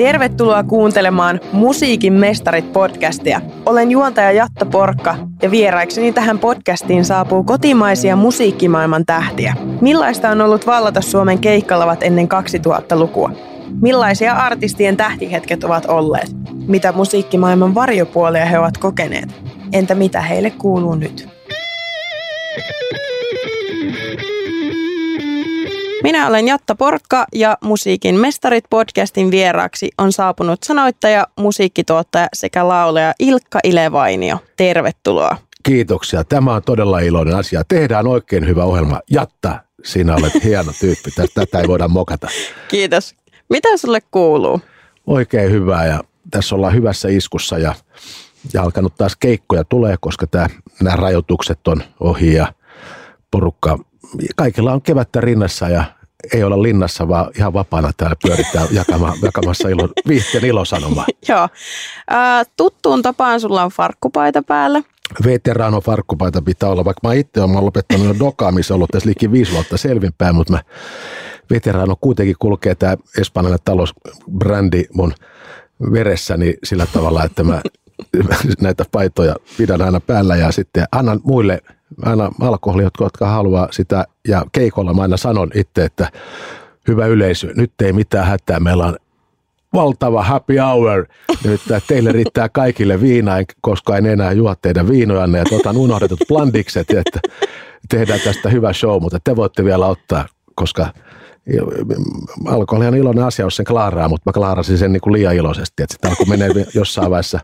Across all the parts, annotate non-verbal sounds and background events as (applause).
Tervetuloa kuuntelemaan Musiikin mestarit podcastia. Olen juontaja Jatta Porkka ja vieraikseni tähän podcastiin saapuu kotimaisia musiikkimaailman tähtiä. Millaista on ollut vallata Suomen keikkalavat ennen 2000-lukua? Millaisia artistien tähtihetket ovat olleet? Mitä musiikkimaailman varjopuolia he ovat kokeneet? Entä mitä heille kuuluu nyt? Minä olen Jatta Porkka ja Musiikin mestarit podcastin vieraaksi on saapunut sanoittaja, musiikkituottaja sekä laulaja Ilkka Ilevainio. Tervetuloa. Kiitoksia. Tämä on todella iloinen asia. Tehdään oikein hyvä ohjelma. Jatta, sinä olet hieno tyyppi. Tätä ei voida mokata. Kiitos. Mitä sulle kuuluu? Oikein hyvää ja tässä ollaan hyvässä iskussa ja, ja alkanut taas keikkoja tulee, koska tämä, nämä rajoitukset on ohi ja porukka, kaikilla on kevättä rinnassa ja ei olla linnassa, vaan ihan vapaana täällä pyörittää (laughs) jakama, jakamassa ilo, viihteen ilosanomaa. (laughs) Joo. Ää, tuttuun tapaan sulla on farkkupaita päällä. Veteraano farkkupaita pitää olla, vaikka mä itse olen lopettanut jo dokaa, missä ollut tässä liikin viisi vuotta selvinpäin, mutta mä veteraano kuitenkin kulkee tämä espanjalainen talousbrändi mun veressäni sillä tavalla, että mä (laughs) näitä paitoja pidän aina päällä ja sitten annan muille aina alkoholi, jotka, haluaa sitä ja keikolla mä aina sanon itse, että hyvä yleisö, nyt ei mitään hätää, meillä on valtava happy hour. Nyt teille riittää kaikille viinaa, koska en enää juo teidän viinojanne ja otan unohdetut blandikset, että tehdään tästä hyvä show, mutta te voitte vielä ottaa, koska alkoholi on iloinen asia, jos sen klaaraa, mutta mä klaarasin sen niin kuin liian iloisesti, että sitten alkoi menee (laughs) jossain vaiheessa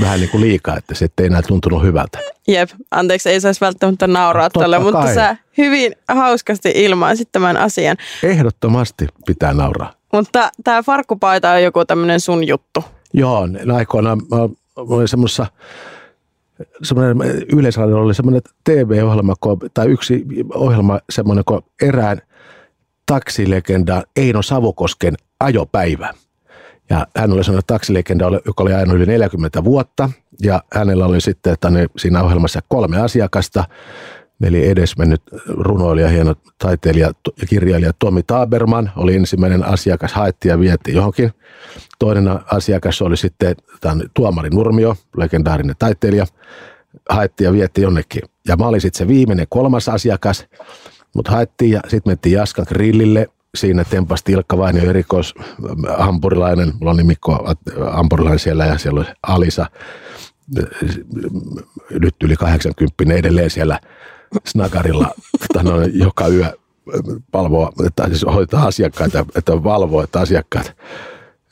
vähän niin kuin liikaa, että se ei enää tuntunut hyvältä. Jep, anteeksi, ei saisi välttämättä nauraa no, tälle, mutta sä hyvin hauskasti ilmaisit tämän asian. Ehdottomasti pitää nauraa. Mutta tämä farkkupaita on joku tämmöinen sun juttu. Joo, aikoinaan mä olin semmoisessa semmoinen yleisradiolla oli semmoinen TV-ohjelma, tai yksi ohjelma semmoinen kuin erään taksilegenda Eino Savukosken ajopäivä. Ja hän oli sellainen taksilegenda, joka oli ajanut yli 40 vuotta ja hänellä oli sitten että siinä ohjelmassa kolme asiakasta. Eli edesmennyt runoilija, hieno taiteilija ja kirjailija Tomi Taberman oli ensimmäinen asiakas, haettiin ja vietiin johonkin. Toinen asiakas oli sitten tämän Tuomari Nurmio, legendaarinen taiteilija, haettiin ja vietiin jonnekin. Ja mä olin sitten se viimeinen kolmas asiakas, mutta haettiin ja sitten mentiin Jaskan grillille. Siinä tempasti Ilkka Vainio erikois hampurilainen. Mulla on nimikko hampurilainen siellä ja siellä oli Alisa. Nyt yli 80 edelleen siellä snagarilla tota, joka yö palvoa, että siis hoitaa asiakkaita, että valvoo, että asiakkaat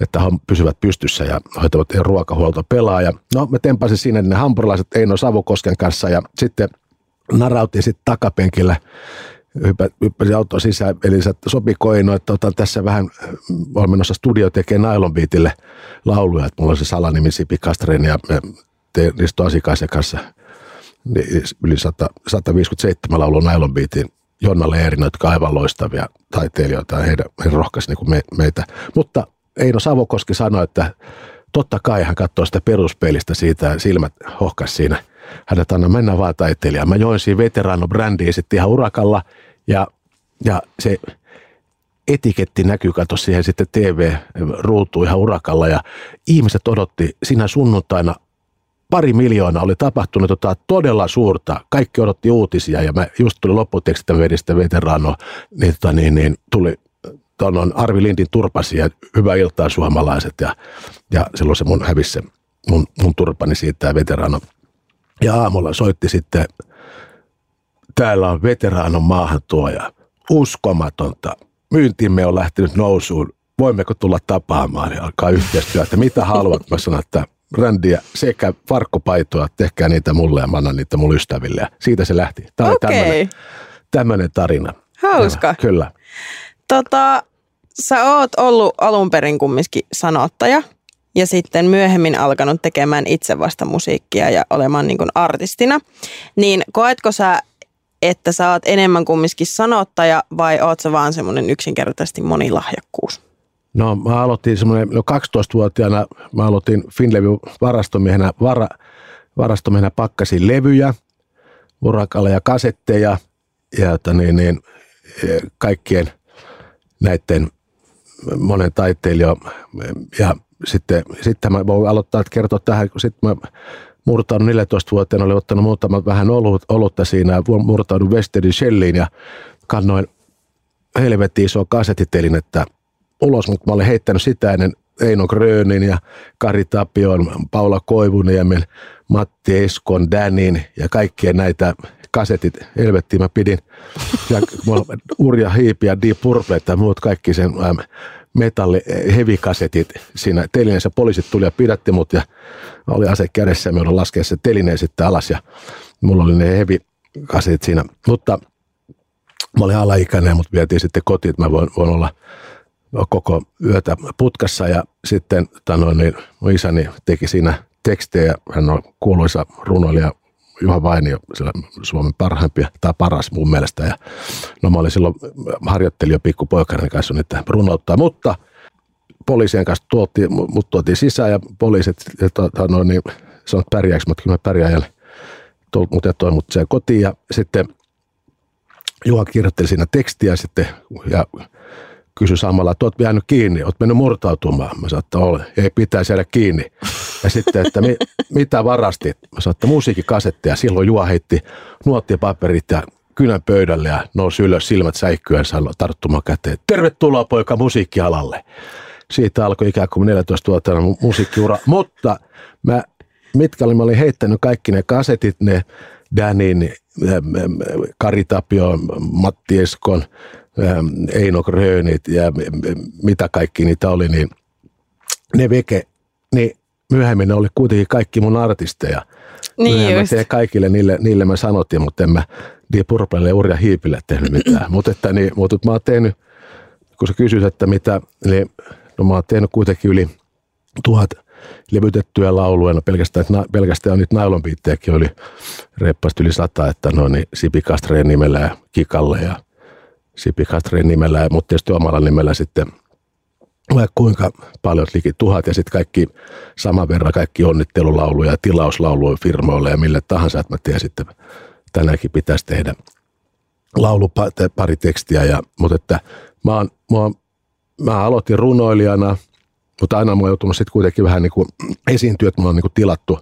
että he pysyvät pystyssä ja hoitavat ruokahuolto pelaa. Ja no me tempasin siinä ne hampurilaiset Eino Savukosken kanssa ja sitten narautin sitten takapenkillä hyppä, hyppäsin auto sisään, eli se sopi koino, että otan tässä vähän, olen menossa studio tekee Nylon Beatille lauluja, että mulla on se salanimi Sipi Kastren ja tein Risto Asikaisen kanssa niin yli 100, 157 laulua Nylon Beatin Jonna Leerin, jotka ovat aivan loistavia taiteilijoita ja heidän, heidän rohkaisi niin me, meitä. Mutta Eino Savokoski sanoi, että totta kai hän katsoi sitä peruspelistä siitä silmät hohkas siinä – hänet anna mennä vaan taiteilijaan. Mä join siinä veteraano-brändiin sitten ihan urakalla ja, ja se etiketti näkyy, kato siihen sitten TV-ruutuun ihan urakalla ja ihmiset odotti siinä sunnuntaina pari miljoonaa oli tapahtunut tota todella suurta. Kaikki odotti uutisia ja mä just tuli lopputekstistä vedistä veteraano, niin, tota, niin, niin tuli tuon Arvi Lindin turpasi ja hyvää iltaa suomalaiset ja, ja silloin se mun hävisi mun, mun turpani siitä veteraano ja aamulla soitti sitten, täällä on veteraanon maahantuoja. Uskomatonta. Myyntimme on lähtenyt nousuun. Voimmeko tulla tapaamaan ja alkaa yhteistyötä? Mitä haluat? Mä sanon, että rändiä sekä farkkopaitoa, tehkää niitä mulle ja mä annan niitä mulle ystäville. Ja siitä se lähti. Tämä oli okay. tämmöinen tarina. Hauska. Ja, kyllä. Tota, sä oot ollut alun perin kumminkin sanottaja ja sitten myöhemmin alkanut tekemään itse vasta musiikkia ja olemaan niin kuin artistina, niin koetko sä, että sä oot enemmän kumminkin sanottaja vai oot sä vaan semmoinen yksinkertaisesti monilahjakkuus? No mä aloitin semmoinen, no 12-vuotiaana mä aloitin Finlevy varastomiehenä, vara, varastomiehenä pakkasin levyjä, urakalle ja kasetteja ja että niin, niin, kaikkien näiden monen taiteilijan. Ja sitten, sitten mä voin aloittaa että kertoa tähän, kun sitten mä murtaudun 14-vuotiaana, olin ottanut muutama vähän olut, olutta siinä, murtaudun Westerin Shelliin ja kannoin helvetti iso kasetitelinettä ulos, mutta mä olin heittänyt sitä ennen Eino Grönin ja Kari Tapion, Paula Koivuniemen, Matti Eskon, Danin ja kaikkien näitä kasetit, helvettiin mä pidin. Ja mulla Urja Hiipi ja Deep Purple ja muut kaikki sen ähm, metalli heavy kasetit siinä telineessä. Poliisit tuli ja pidätti mut ja oli ase kädessä ja me olin laskea se telineen sitten alas ja mulla oli ne heavy kasetit siinä. Mutta mä olin alaikäinen, mutta vietiin sitten kotiin, että mä voin, voin olla koko yötä putkassa ja sitten tanoin, niin mun isäni teki siinä tekstejä. Hän on kuuluisa runoilija Juha Vainio, Suomen parhaimpia, tai paras mun mielestä. Ja no mä olin silloin harjoittelija pikkupoikainen kanssa niitä runouttaa, mutta poliisien kanssa tuotiin, mut tuotiin sisään ja poliisit tota, no, niin, sanoit pärjääks, mutta kyllä mä pärjään. Mutta toi mut sen kotiin ja sitten Juha kirjoitteli siinä tekstiä sitten ja kysyi samalla, että oot jäänyt kiinni, oot mennyt murtautumaan. Mä sanoin, että ole, ei pitäisi jäädä kiinni. Ja sitten, että mi, mitä varastit? Mä sanoin, että musiikkikasetteja. Silloin Juha heitti nuottipaperit ja kynän pöydälle ja nousi ylös silmät säikkyen sanoi tarttumaan käteen. Tervetuloa poika musiikkialalle. Siitä alkoi ikään kuin 14 vuotta musiikkiura. Mutta mä, mitkä olin, mä olin heittänyt kaikki ne kasetit, ne Danin, Kari Tapio, Matti Eskon, Eino Grönit ja mitä kaikki niitä oli, niin ne veke, niin myöhemmin ne oli kuitenkin kaikki mun artisteja. Niin just. Mä kaikille niille, niille mä sanotin, mutta en mä Die Purplelle ja Urja Hiipille tehnyt mitään. (clears throat) mutta, että, niin, mutta mä oon tehnyt, kun sä kysyt, että mitä, niin no mä oon tehnyt kuitenkin yli tuhat levytettyä lauluja, no pelkästään, että pelkästään niitä nailonbiittejäkin oli reippaasti yli sata, että no niin Sipi Kastreen nimellä ja Kikalle ja Sipi Kastreen nimellä, mutta tietysti omalla nimellä sitten vaikka kuinka paljon, liki tuhat? Ja sitten kaikki saman verran kaikki onnittelulauluja ja tilauslauluja firmoille ja mille tahansa, että mä tiedän sitten tänäänkin pitäisi tehdä laulu pari tekstiä, ja, mutta että mä, oon, mä, oon, mä aloitin runoilijana, mutta aina mä oon joutunut sitten kuitenkin vähän niin kuin esiintyä, että mulla on niin kuin tilattu.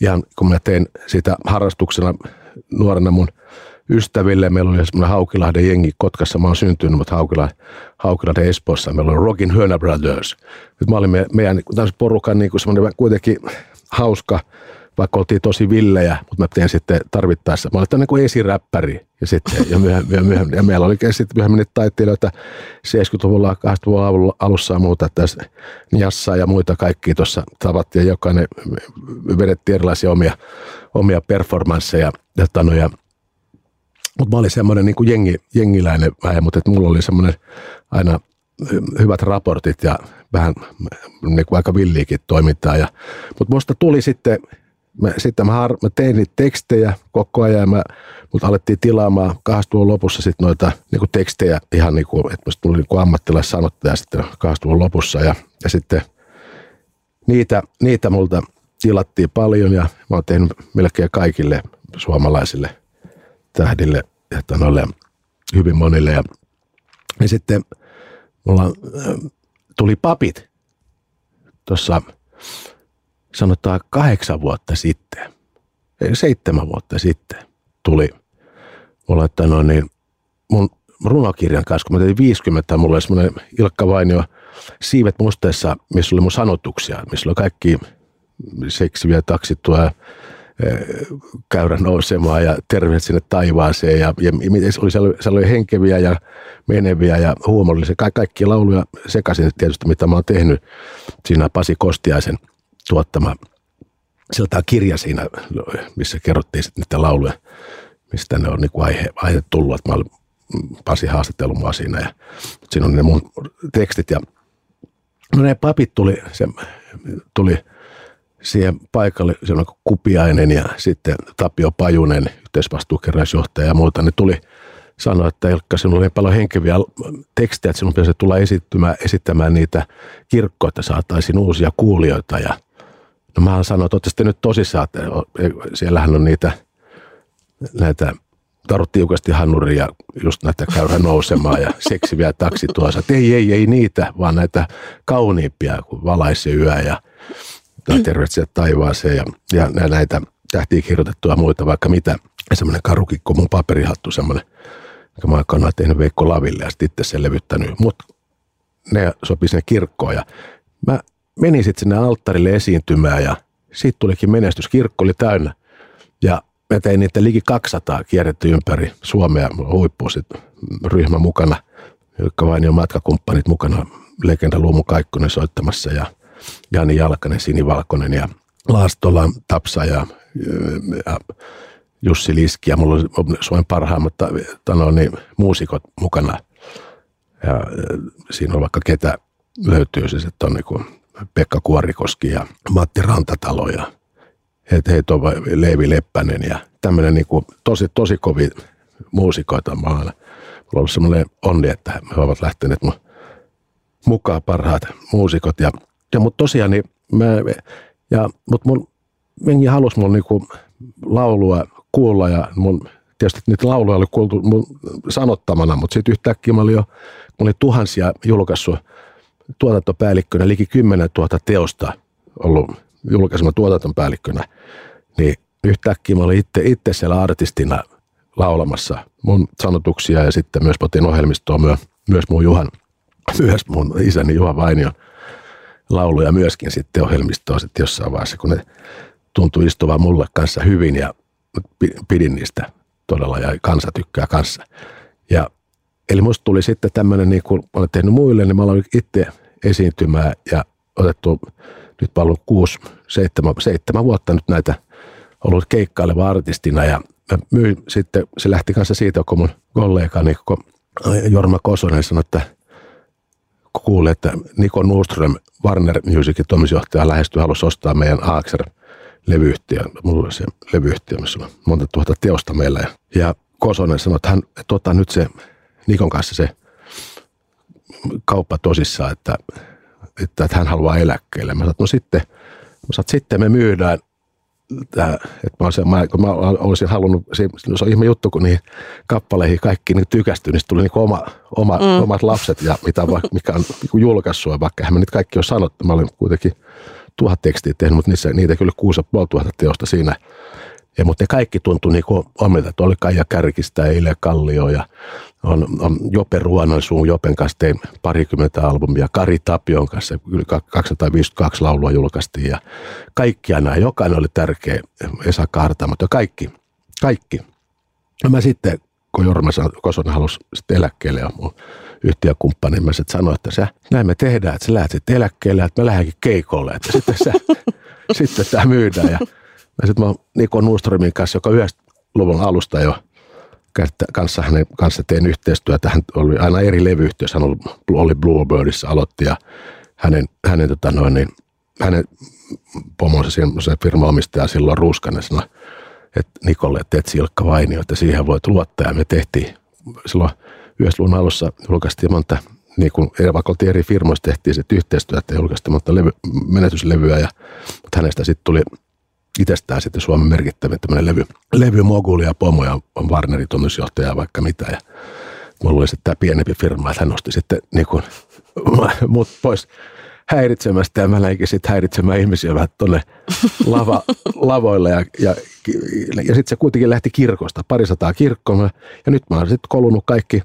Ihan kun mä tein sitä harrastuksena nuorena mun ystäville. Meillä oli semmoinen Haukilahden jengi Kotkassa. Mä oon syntynyt, mutta Haukilahden, Haukilahden Espoossa. Meillä oli Rockin Hörner Brothers. Nyt mä olin meidän porukan niin kuin semmoinen kuitenkin hauska, vaikka oltiin tosi villejä, mutta mä tein sitten tarvittaessa. Mä olin tämmöinen kuin esiräppäri ja sitten, ja myöhemmin, myöhemmin, ja meillä oli sitten myöhemmin taiteilijoita 70-luvulla, 80-luvulla alussa ja muuta, Jassa ja muita kaikki tuossa tavattiin ja jokainen vedettiin erilaisia omia, omia performansseja ja, ja mutta mä olin semmoinen niin jengi, jengiläinen vähän, mutta mulla oli semmoinen aina hyvät raportit ja vähän niin kuin aika villiikin toimintaa. Ja, mutta musta tuli sitten, mä, sitten mä, har, mä tein niitä tekstejä koko ajan, mä, mutta alettiin tilaamaan 20 lopussa sitten noita niin kuin tekstejä ihan niin kuin, että musta tuli niin kuin ammattilaissanottaja sitten 20 lopussa ja, ja sitten niitä, niitä multa tilattiin paljon ja mä oon tehnyt melkein kaikille suomalaisille tähdille, että noille hyvin monille. Ja, ja sitten mulla äh, tuli papit tuossa sanotaan kahdeksan vuotta sitten, seitsemän vuotta sitten tuli mulla, että no niin, mun runokirjan kanssa, kun mä tein 50, mulla oli semmoinen Ilkka Vainio Siivet musteessa, missä oli mun sanotuksia, missä oli kaikki seksiviä taksittua käydä nousemaan ja terveet sinne taivaaseen. Ja, ja oli, siellä, siellä oli henkeviä ja meneviä ja huumollisia. Ka- kaikki lauluja sekaisin tietysti, mitä mä oon tehnyt siinä Pasi Kostiaisen tuottama. Sieltä on kirja siinä, missä kerrottiin sitten niitä lauluja, mistä ne on niin kuin aihe, aihe tullut. Että mä olin Pasi haastatellut mua siinä ja siinä on ne mun tekstit ja no ne papit tuli, se tuli – siihen paikalle, se on Kupiainen ja sitten Tapio Pajunen, yhteisvastuukeräysjohtaja ja muuta, ne tuli sanoa, että Elkka, sinulla oli paljon henkeviä tekstejä, että sinun pitäisi tulla esittämään, esittämään niitä kirkkoa, että saataisiin uusia kuulijoita. Ja no mä sanoin, että olette nyt tosissaan, että siellähän on niitä näitä Taru tiukasti hannurin ja just näitä käyrä nousemaan ja seksiviä taksituossa. Että ei, ei, ei niitä, vaan näitä kauniimpia, kun valaisi yö ja terveisiä taivaaseen ja, ja näitä tähtiin kirjoitettua muita, vaikka mitä. Semmoinen karukikko, mun paperihattu, semmoinen, mikä mä aikanaan tehnyt Veikko Laville ja sitten itse sen levyttänyt. Mutta ne sopi sinne kirkkoon ja mä menin sitten sinne alttarille esiintymään ja siitä tulikin menestys. Kirkko oli täynnä ja mä tein niitä liki 200 kierretty ympäri Suomea. Huippu ryhmä mukana. Jukka Vainio matkakumppanit mukana. Legenda Luumu Kaikkonen soittamassa ja Jani Jalkanen, Sinivalkonen ja Laastola, Tapsa ja, ja Jussi Liski ja mulla oli Suomen parhaimmat tano, niin, muusikot mukana. Ja siinä on vaikka ketä löytyy, siis että on niin Pekka Kuorikoski ja Matti Rantatalo ja että heitä on Leivi Leppänen ja tämmöinen niin kuin tosi, tosi kovin muusikoita. Mä olen ollut semmoinen onni, että he ovat lähteneet mun mukaan parhaat muusikot. Ja, ja mutta tosiaan niin mä, ja, mutta mun mengi halusi mun niinku laulua kuulla ja mun, tietysti niitä lauluja oli kuultu mun sanottamana, mutta sitten yhtäkkiä mä olin jo, mä olin tuhansia julkaissut tuotantopäällikkönä, liki 10 000 teosta ollut julkaisema tuotantopäällikkönä, niin yhtäkkiä mä olin itse, itse siellä artistina laulamassa mun sanotuksia ja sitten myös potin ohjelmistoa myös, myös mun Juhan, myös mun isäni Juha Vainion lauluja myöskin sitten ohjelmistoa sitten jossain vaiheessa, kun ne tuntui istuvan mulle kanssa hyvin ja pidin niistä todella ja kansa tykkää kanssa. Ja eli musta tuli sitten tämmöinen, niin kuin olen tehnyt muille, niin mä aloin itse esiintymään ja otettu nyt paljon kuusi, seitsemän, seitsemän vuotta nyt näitä ollut keikkaileva artistina ja mä myin sitten, se lähti kanssa siitä, kun mun kollegani Jorma Kosonen sanoi, että kun kuuli, että Niko Nordström, Warner Musicin toimitusjohtaja lähestyi, halusi ostaa meidän Aaxer levyyhtiö, mulla oli se levyyhtiö, missä on monta tuhatta teosta meillä. Ja Kosonen sanoi, että hän että ottaa nyt se Nikon kanssa se kauppa tosissaan, että, että, että hän haluaa eläkkeelle. Mä sanoin, no sitten, mä sanoin, sitten me myydään Tää, että mä, olisin, mä, kun mä olisin halunnut, se, se on ihme juttu, kun niihin kappaleihin kaikki niin tykästyi, niin tuli niin oma, oma, mm. omat lapset ja mitä, mikä on niin julkaissut, vaikka mä niitä kaikki ole sanottu. Mä olin kuitenkin tuhat tekstiä tehnyt, mutta niissä, niitä kyllä kuusi tuhatta teosta siinä. Ja, mutta ne kaikki tuntui niin omilta, että oli Kaija Kärkistä ja Ile Kallio ja on, on Jope Ruonansuun, Jopen kanssa tein parikymmentä albumia, Kari Tapion kanssa yli 252 laulua julkaistiin ja kaikkia nämä, jokainen oli tärkeä, Esa Kaarta, mutta kaikki, kaikki. Ja mä sitten, kun Jorma Kosonen halusi sitten eläkkeelle ja mun yhtiökumppani, mä sitten sanoin, että sä, näin me tehdään, että sä lähdet eläkkeelle, että mä lähdenkin keikolle, että sitten, sä, (laughs) sitten tämä myydään. Ja mä sitten mä Niko Nuustromin kanssa, joka 90-luvun alusta jo kanssa, hänen kanssa tein yhteistyötä. Hän oli aina eri levyyhtiössä, hän oli Bluebirdissa, aloitti ja hänen, hänen, tota noin, niin, hänen pomonsa, se firmaomistaja silloin Ruuskanen sanoi, että Nikolle teet Silkka Vainio, että siihen voit luottaa. Ja me tehtiin silloin yhdessä alussa julkaistiin monta, niin kuin vaikka oltiin eri firmoissa, tehtiin sitten yhteistyötä ja julkaistiin monta levy, menetyslevyä, ja, mutta hänestä sitten tuli itsestään sitten Suomen merkittävä tämmöinen levy, levymoguli ja pomo ja on Warnerin toimitusjohtaja vaikka mitä. Ja mulla oli sitten tämä pienempi firma, että hän nosti sitten niin kuin, (laughs) mut pois häiritsemästä ja mä läinkin sitten häiritsemään ihmisiä vähän tuonne lava, (laughs) lavoille ja, ja, ja sitten se kuitenkin lähti kirkosta, parisataa kirkkoa ja nyt mä oon sitten kolunut kaikki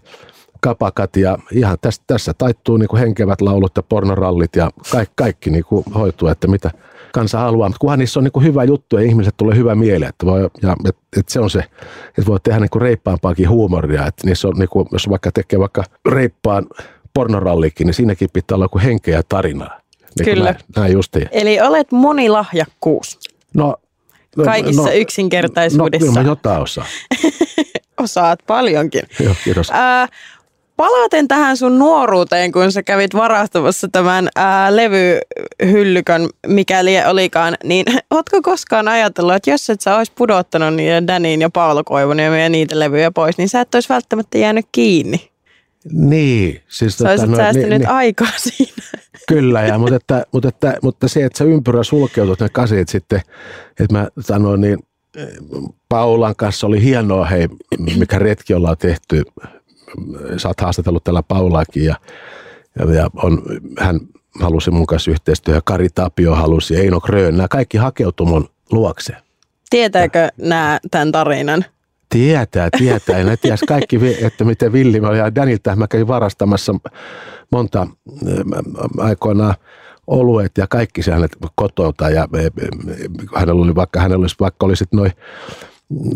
kapakat ja ihan tässä, tässä taittuu niin kuin henkevät laulut ja pornorallit ja kaikki, kaikki niin kuin hoituu, että mitä kansa haluaa, mutta kunhan niissä on niin kuin hyvä juttu ja ihmiset tulee hyvä mieli, että, voi, ja, että, että se on se, että voi tehdä niin kuin reippaampaakin huumoria, että niissä on, niin kuin, jos vaikka tekee vaikka reippaan pornorallikin, niin siinäkin pitää olla kuin henkeä ja tarinaa. Niin Kyllä. Näin, näin justiin. Eli olet monilahjakkuus. No, no Kaikissa no, yksinkertaisuudessa. No, kyllä mä jotain osaan. (laughs) Osaat paljonkin. Joo, kiitos. Äh, palaten tähän sun nuoruuteen, kun sä kävit varastamassa tämän ää, levyhyllykön, mikäli olikaan, niin (laughs) ootko koskaan ajatellut, että jos et sä olisi pudottanut niitä Danin ja Paolo Koivunen ja niitä levyjä pois, niin sä et olisi välttämättä jäänyt kiinni? Niin. Siis sä tota, olisit no, säästänyt niin, niin. aikaa (laughs) siinä. Kyllä, ja, mutta, että, mutta, että, mutta se, että se ympyrä sulkeutut ne kasit sitten, että mä sanoin niin, Paulan kanssa oli hienoa, hei, mikä retki ollaan tehty. Sä oot haastatellut tällä Paulaakin ja, ja, ja on, hän halusi mun kanssa yhteistyötä, Kari Tapio halusi, Eino Grön, nämä kaikki hakeutuivat mun luokse. Tietääkö nämä tämän tarinan? Tietää, tietää. Ne ties kaikki, että miten villi mä olin. Ja Danilta mä kävin varastamassa monta aikoinaan oluet ja kaikki se hänet kotota ja hänellä oli vaikka, hänellä olisi, vaikka olisit noin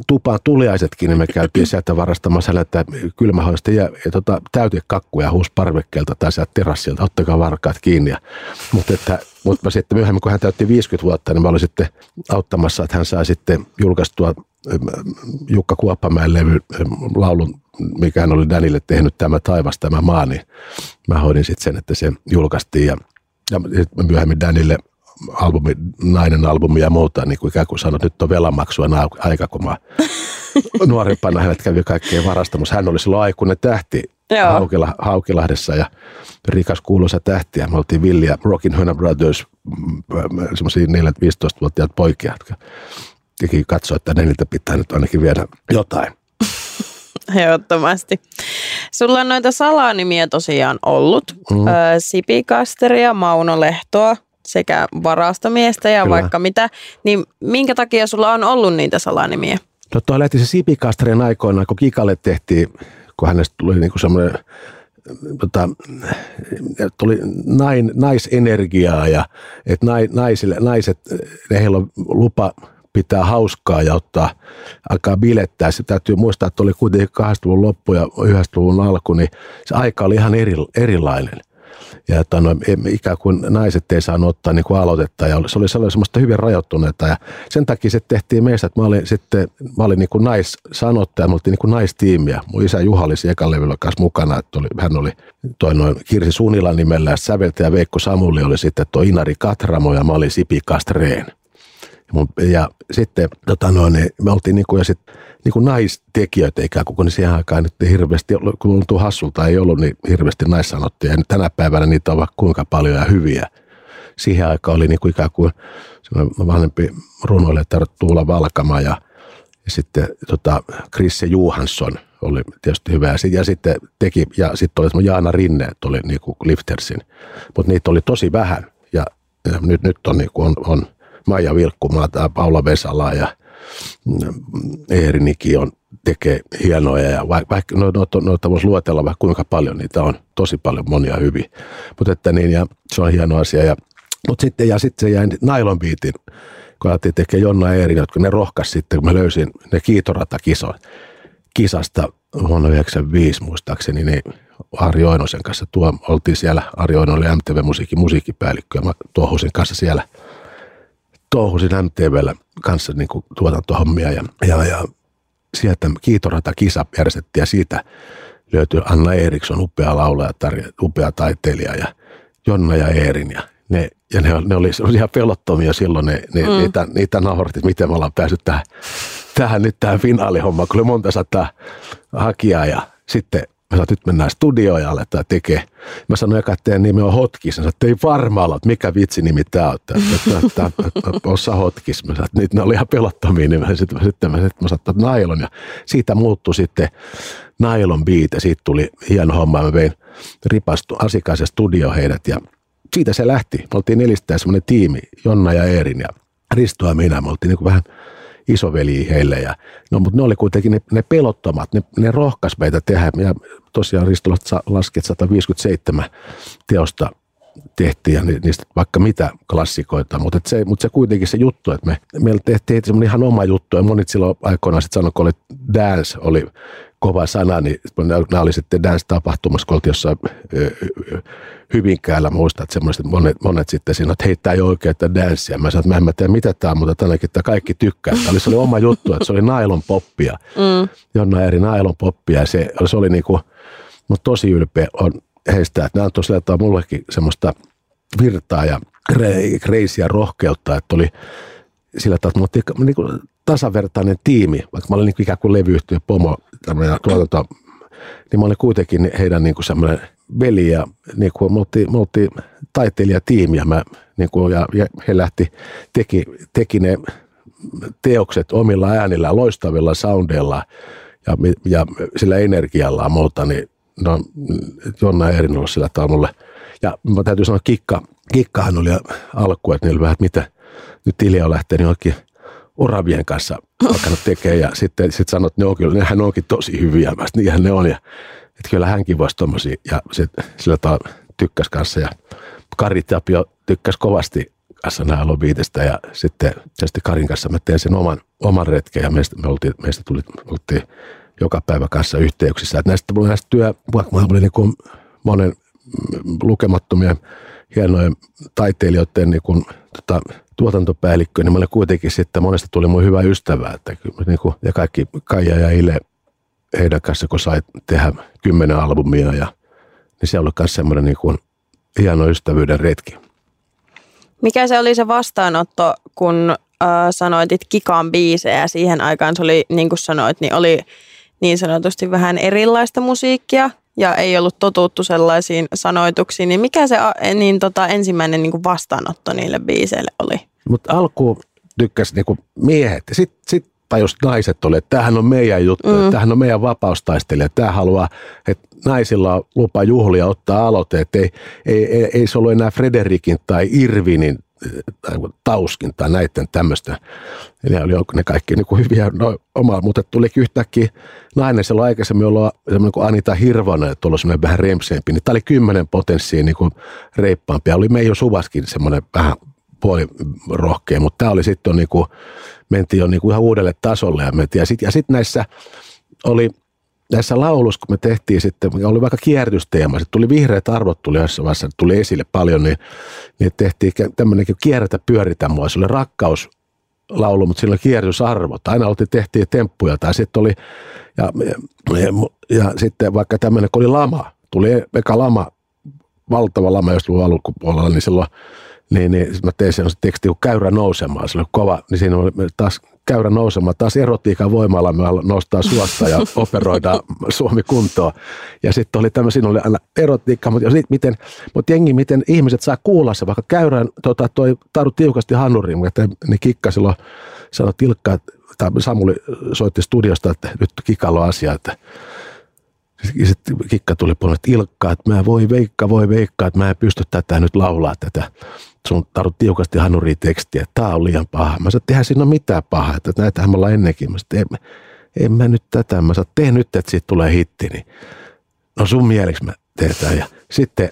tupaan tuliaisetkin, niin me käytiin sieltä varastamassa häneltä kylmähoista ja, ja tota, täytekakkuja huus parvekkeelta tai sieltä terassilta, ottakaa varkaat kiinni. mutta, että, mutta mä sitten myöhemmin, kun hän täytti 50 vuotta, niin mä olin sitten auttamassa, että hän sai sitten julkaistua Jukka Kuoppamäen levy, laulun, mikä hän oli Danille tehnyt, tämä taivas, tämä maa, niin mä hoidin sitten sen, että se julkaistiin ja, ja myöhemmin Danille albumi, nainen albumi ja muuta, niin kuin ikään kuin sanoi, nyt on velanmaksua aika, kun mä (laughs) nuorempana hänet kävi kaikkeen varastamassa. Hän oli silloin aikuinen tähti Haukila, Haukilahdessa ja rikas kuuluisa tähti. Ja me oltiin Villi ja Rockin Hönä Brothers, mm, semmoisia 4-15-vuotiaat poikia, jotka teki katsoa, että niiltä pitää nyt ainakin viedä jotain. (laughs) Ehdottomasti. Sulla on noita salanimiä tosiaan ollut. Mm. Sipi Kasteria, Mauno Lehtoa sekä varastomiestä ja Kyllä. vaikka mitä. Niin minkä takia sulla on ollut niitä salanimiä? No tuo lähti se Sipi Kasterin aikoina, kun Kikalle tehtiin, kun hänestä tuli niinku semmoinen tota, tuli nain, naisenergiaa ja että naisille, naiset, heillä on lupa pitää hauskaa ja ottaa, alkaa bilettää. Se täytyy muistaa, että oli kuitenkin 80-luvun loppu ja 90-luvun alku, niin se aika oli ihan eri, erilainen. Ja että no, ikään kuin naiset ei saanut ottaa niin kuin aloitetta ja se oli sellainen hyvin rajoittuneita. Ja sen takia se tehtiin meistä, että mä olin sitten, mä olin niin kuin naissanottaja, me oltiin niin kuin naistiimiä. Mun isä Juha oli ekan levyllä kanssa mukana, että oli, hän oli toi noin Kirsi Sunila nimellä ja säveltäjä Veikko Samuli oli sitten tuo Inari Katramo ja mä olin Sipi Kastreen. Ja sitten tota noin, niin me oltiin niin kuin, ja sit, niin kuin naistekijöitä ikään kuin, niin siihen aikaan nyt hirveästi, kun hassulta, ei ollut niin hirveästi naissanottuja. Ja tänä päivänä niitä on vaikka kuinka paljon ja hyviä. Siihen aikaan oli niin kuin ikään kuin vanhempi runoilija Tuula Valkama ja, ja sitten tota, Krisse Juhansson oli tietysti hyvä. Ja sitten teki, ja sitten oli Jaana Rinne, oli niin kuin Liftersin. Mutta niitä oli tosi vähän. Ja, ja nyt, nyt on, niin kuin on, on Maija Vilkkumaa tai Paula Vesala ja mm, Eeri on, tekee hienoja ja vaikka, no, noita, noita voisi luetella vaikka kuinka paljon, niitä on tosi paljon monia hyviä. Mutta että niin, ja se on hieno asia. Ja, mutta sitten, ja sitten se jäi Nylon Beatin, kun alettiin tekemään Jonna Eerin, jotka ne rohkas sitten, kun mä löysin ne kiitorata-kisoja kisasta vuonna 1995 muistaakseni, niin Ari Oinosen kanssa tuo, oltiin siellä, Ari Oino oli MTV-musiikin musiikkipäällikkö ja mä tuohusin kanssa siellä – touhusin MTVllä kanssa niin kuin tuotantohommia ja, ja, ja sieltä kiitorata kisa järjestettiin ja siitä löytyi Anna Eriksson, upea laulaja, upea taiteilija ja Jonna ja Eerin ja ne, ja ne, ne oli ihan pelottomia silloin, ne, ne, mm. niitä, niitä nauhoitti, miten me ollaan päässyt tähän, tähän nyt tähän finaalihommaan, kun oli monta sataa hakijaa ja sitten Mä sanoin, nyt mennään studioon ja aletaan tekemään. Mä sanoin eka, että teidän nimi on Hotkis. Mä sanoin, että ei varmaan olla, että mikä vitsi nimi tämä on. Että osa Hotkis. Mä sanoin, että niitä ne oli ihan pelottomia. Niin mä sitten, sitten mä, sitten mä sanoin, että Nailon. Ja siitä muuttui sitten Nailon beat ja siitä tuli hieno homma. Mä vein ripastu asiakkaan studio heidät ja siitä se lähti. Me oltiin nelistä semmoinen tiimi, Jonna ja Eerin ja Risto ja minä. Me oltiin niin kuin vähän isoveli heille. Ja, no, mutta ne oli kuitenkin ne, ne pelottomat, ne, ne rohkas meitä tehdä. Ja tosiaan Risto laski, että 157 teosta tehtiin ja niistä vaikka mitä klassikoita, mutta se, mutta se kuitenkin se juttu, että me, meillä tehtiin semmoinen ihan oma juttu ja monet silloin aikoinaan sitten sanoi, kun oli dance, oli kova sana, niin nämä oli sitten dance-tapahtumassa, kun oltiin jossain Hyvinkäällä, muistan, että semmoiset monet, monet sitten siinä, että hei, tämä ei ole oikein, että danssia. Mä sanoin, että mä en mä tiedä, mitä tämä on, mutta tänäkin että kaikki tykkää. Tämä oli, se oli oma juttu, että se oli nailon poppia. Mm. Jonna eri nailon poppia ja se, se oli niinku, mutta tosi ylpeä on heistä, että nämä tosiaan mullekin semmoista virtaa ja kreisiä rohkeutta, että oli sillä tavalla, että me niin kuin tasavertainen tiimi, vaikka mä olin niin ikään kuin levyyhtiö, pomo, tämmöinen tuotanto, niin mä olin kuitenkin heidän niin kuin semmoinen veli ja niin kuin me oltiin, me oltiin taiteilijatiimi ja, mä, niin kuin, ja, ja he lähti, teki, teki ne teokset omilla äänillä, loistavilla soundeilla ja, ja sillä energialla muuta, niin no, Jonna Erin sillä tavalla mulle. Ja mä täytyy sanoa, Kikka, Kikkahan oli alku, että niillä vähän, että mitä nyt Ilja on lähtenyt oikein oravien kanssa alkanut tekemään. Ja sitten sit sanot, että ne on kyllä, nehän onkin tosi hyviä, mä niinhän ne on. Ja että kyllä hänkin voisi tommosia. Ja sit, sillä tavalla tykkäs kanssa ja Kari Tapio tykkäs kovasti kanssa nämä lobiitista ja sitten, sitten Karin kanssa mä tein sen oman, oman retken ja meistä, me oltiin, meistä tuli, oltiin joka päivä kanssa yhteyksissä. Että näistä, näistä työ, vaikka mä olin niin monen lukemattomien hienojen taiteilijoiden niin kuin, tota, tuotantopäällikkö, niin mä olin kuitenkin sitten, monesta tuli mun hyvä ystävä, että niin kuin, ja kaikki Kaija ja Ile heidän kanssa, kun sai tehdä kymmenen albumia ja niin se oli myös semmoinen niin kuin hieno ystävyyden retki. Mikä se oli se vastaanotto, kun äh, sanoitit Kikan biisejä siihen aikaan, se oli niin kuin sanoit, niin oli niin sanotusti vähän erilaista musiikkia ja ei ollut totuttu sellaisiin sanoituksiin, niin mikä se niin tota, ensimmäinen niin kuin vastaanotto niille biiseille oli? Mutta alkuun tykkäsi niin miehet ja sitten sit tajus naiset oli, että tämähän on meidän juttu, mm. tämähän on meidän vapaustaistelija, tämä haluaa, että naisilla on lupa juhlia ottaa aloite, että ei, ei, ei, ei se ollut enää Frederikin tai Irvinin tai Tauskin tai näiden tämmöistä. Eli oli ne kaikki niin kuin hyviä no, omaa, mutta tuli yhtäkkiä nainen silloin aikaisemmin ollut semmoinen kuin Anita Hirvonen, että ollut semmoinen vähän remseempi, niin tämä oli kymmenen potenssiin niin kuin reippaampi. Oli Meijo Suvaskin semmoinen vähän puoli rohkea, mutta tämä oli sitten niin kuin, mentiin jo niin kuin ihan uudelle tasolle ja. Ja sitten ja sit näissä oli näissä lauluissa, kun me tehtiin sitten, oli vaikka kierrätysteema, sitten tuli vihreät arvot tuli jossain vaiheessa, tuli esille paljon, niin, niin tehtiin tämmöinen kierrätä pyöritä mua, se oli rakkaus laulu, mutta sillä oli kierrätysarvot. Aina oltiin, tehtiin temppuja tai sitten oli, ja, ja, ja, sitten vaikka tämmöinen, kun oli lama, tuli eka lama, valtava lama jos luvun alkupuolella, niin silloin niin, niin mä tein sen teksti kuin käyrä nousemaan, se oli kova, niin siinä oli taas käyrä nousemaan, taas erotiikan voimalla me nostaa suosta ja (laughs) operoidaan Suomi kuntoon. Ja sitten oli tämmöinen, siinä oli aina erotiikka, mutta, sit, miten, mutta jengi, miten ihmiset saa kuulla se, vaikka käyrän, tota, toi taru tiukasti hanuriin, että niin Kikka silloin sanoi Tilkka, tai Samuli soitti studiosta, että nyt Kikalla on asia, että sitten Kikka tuli puolelle, että Ilkka, että mä voi veikka, voi veikka, että mä en pysty tätä nyt laulaa tätä sun tarvitse tiukasti hanuriin tekstiä, että tämä on liian paha. Mä sanoin, että siinä ole mitään pahaa, että näitähän me ollaan ennenkin. Mä sanoin, en, en mä nyt tätä. Mä sanoin, tee nyt, että siitä tulee hitti. Niin, no sun mieleksi mä teetään. Ja sitten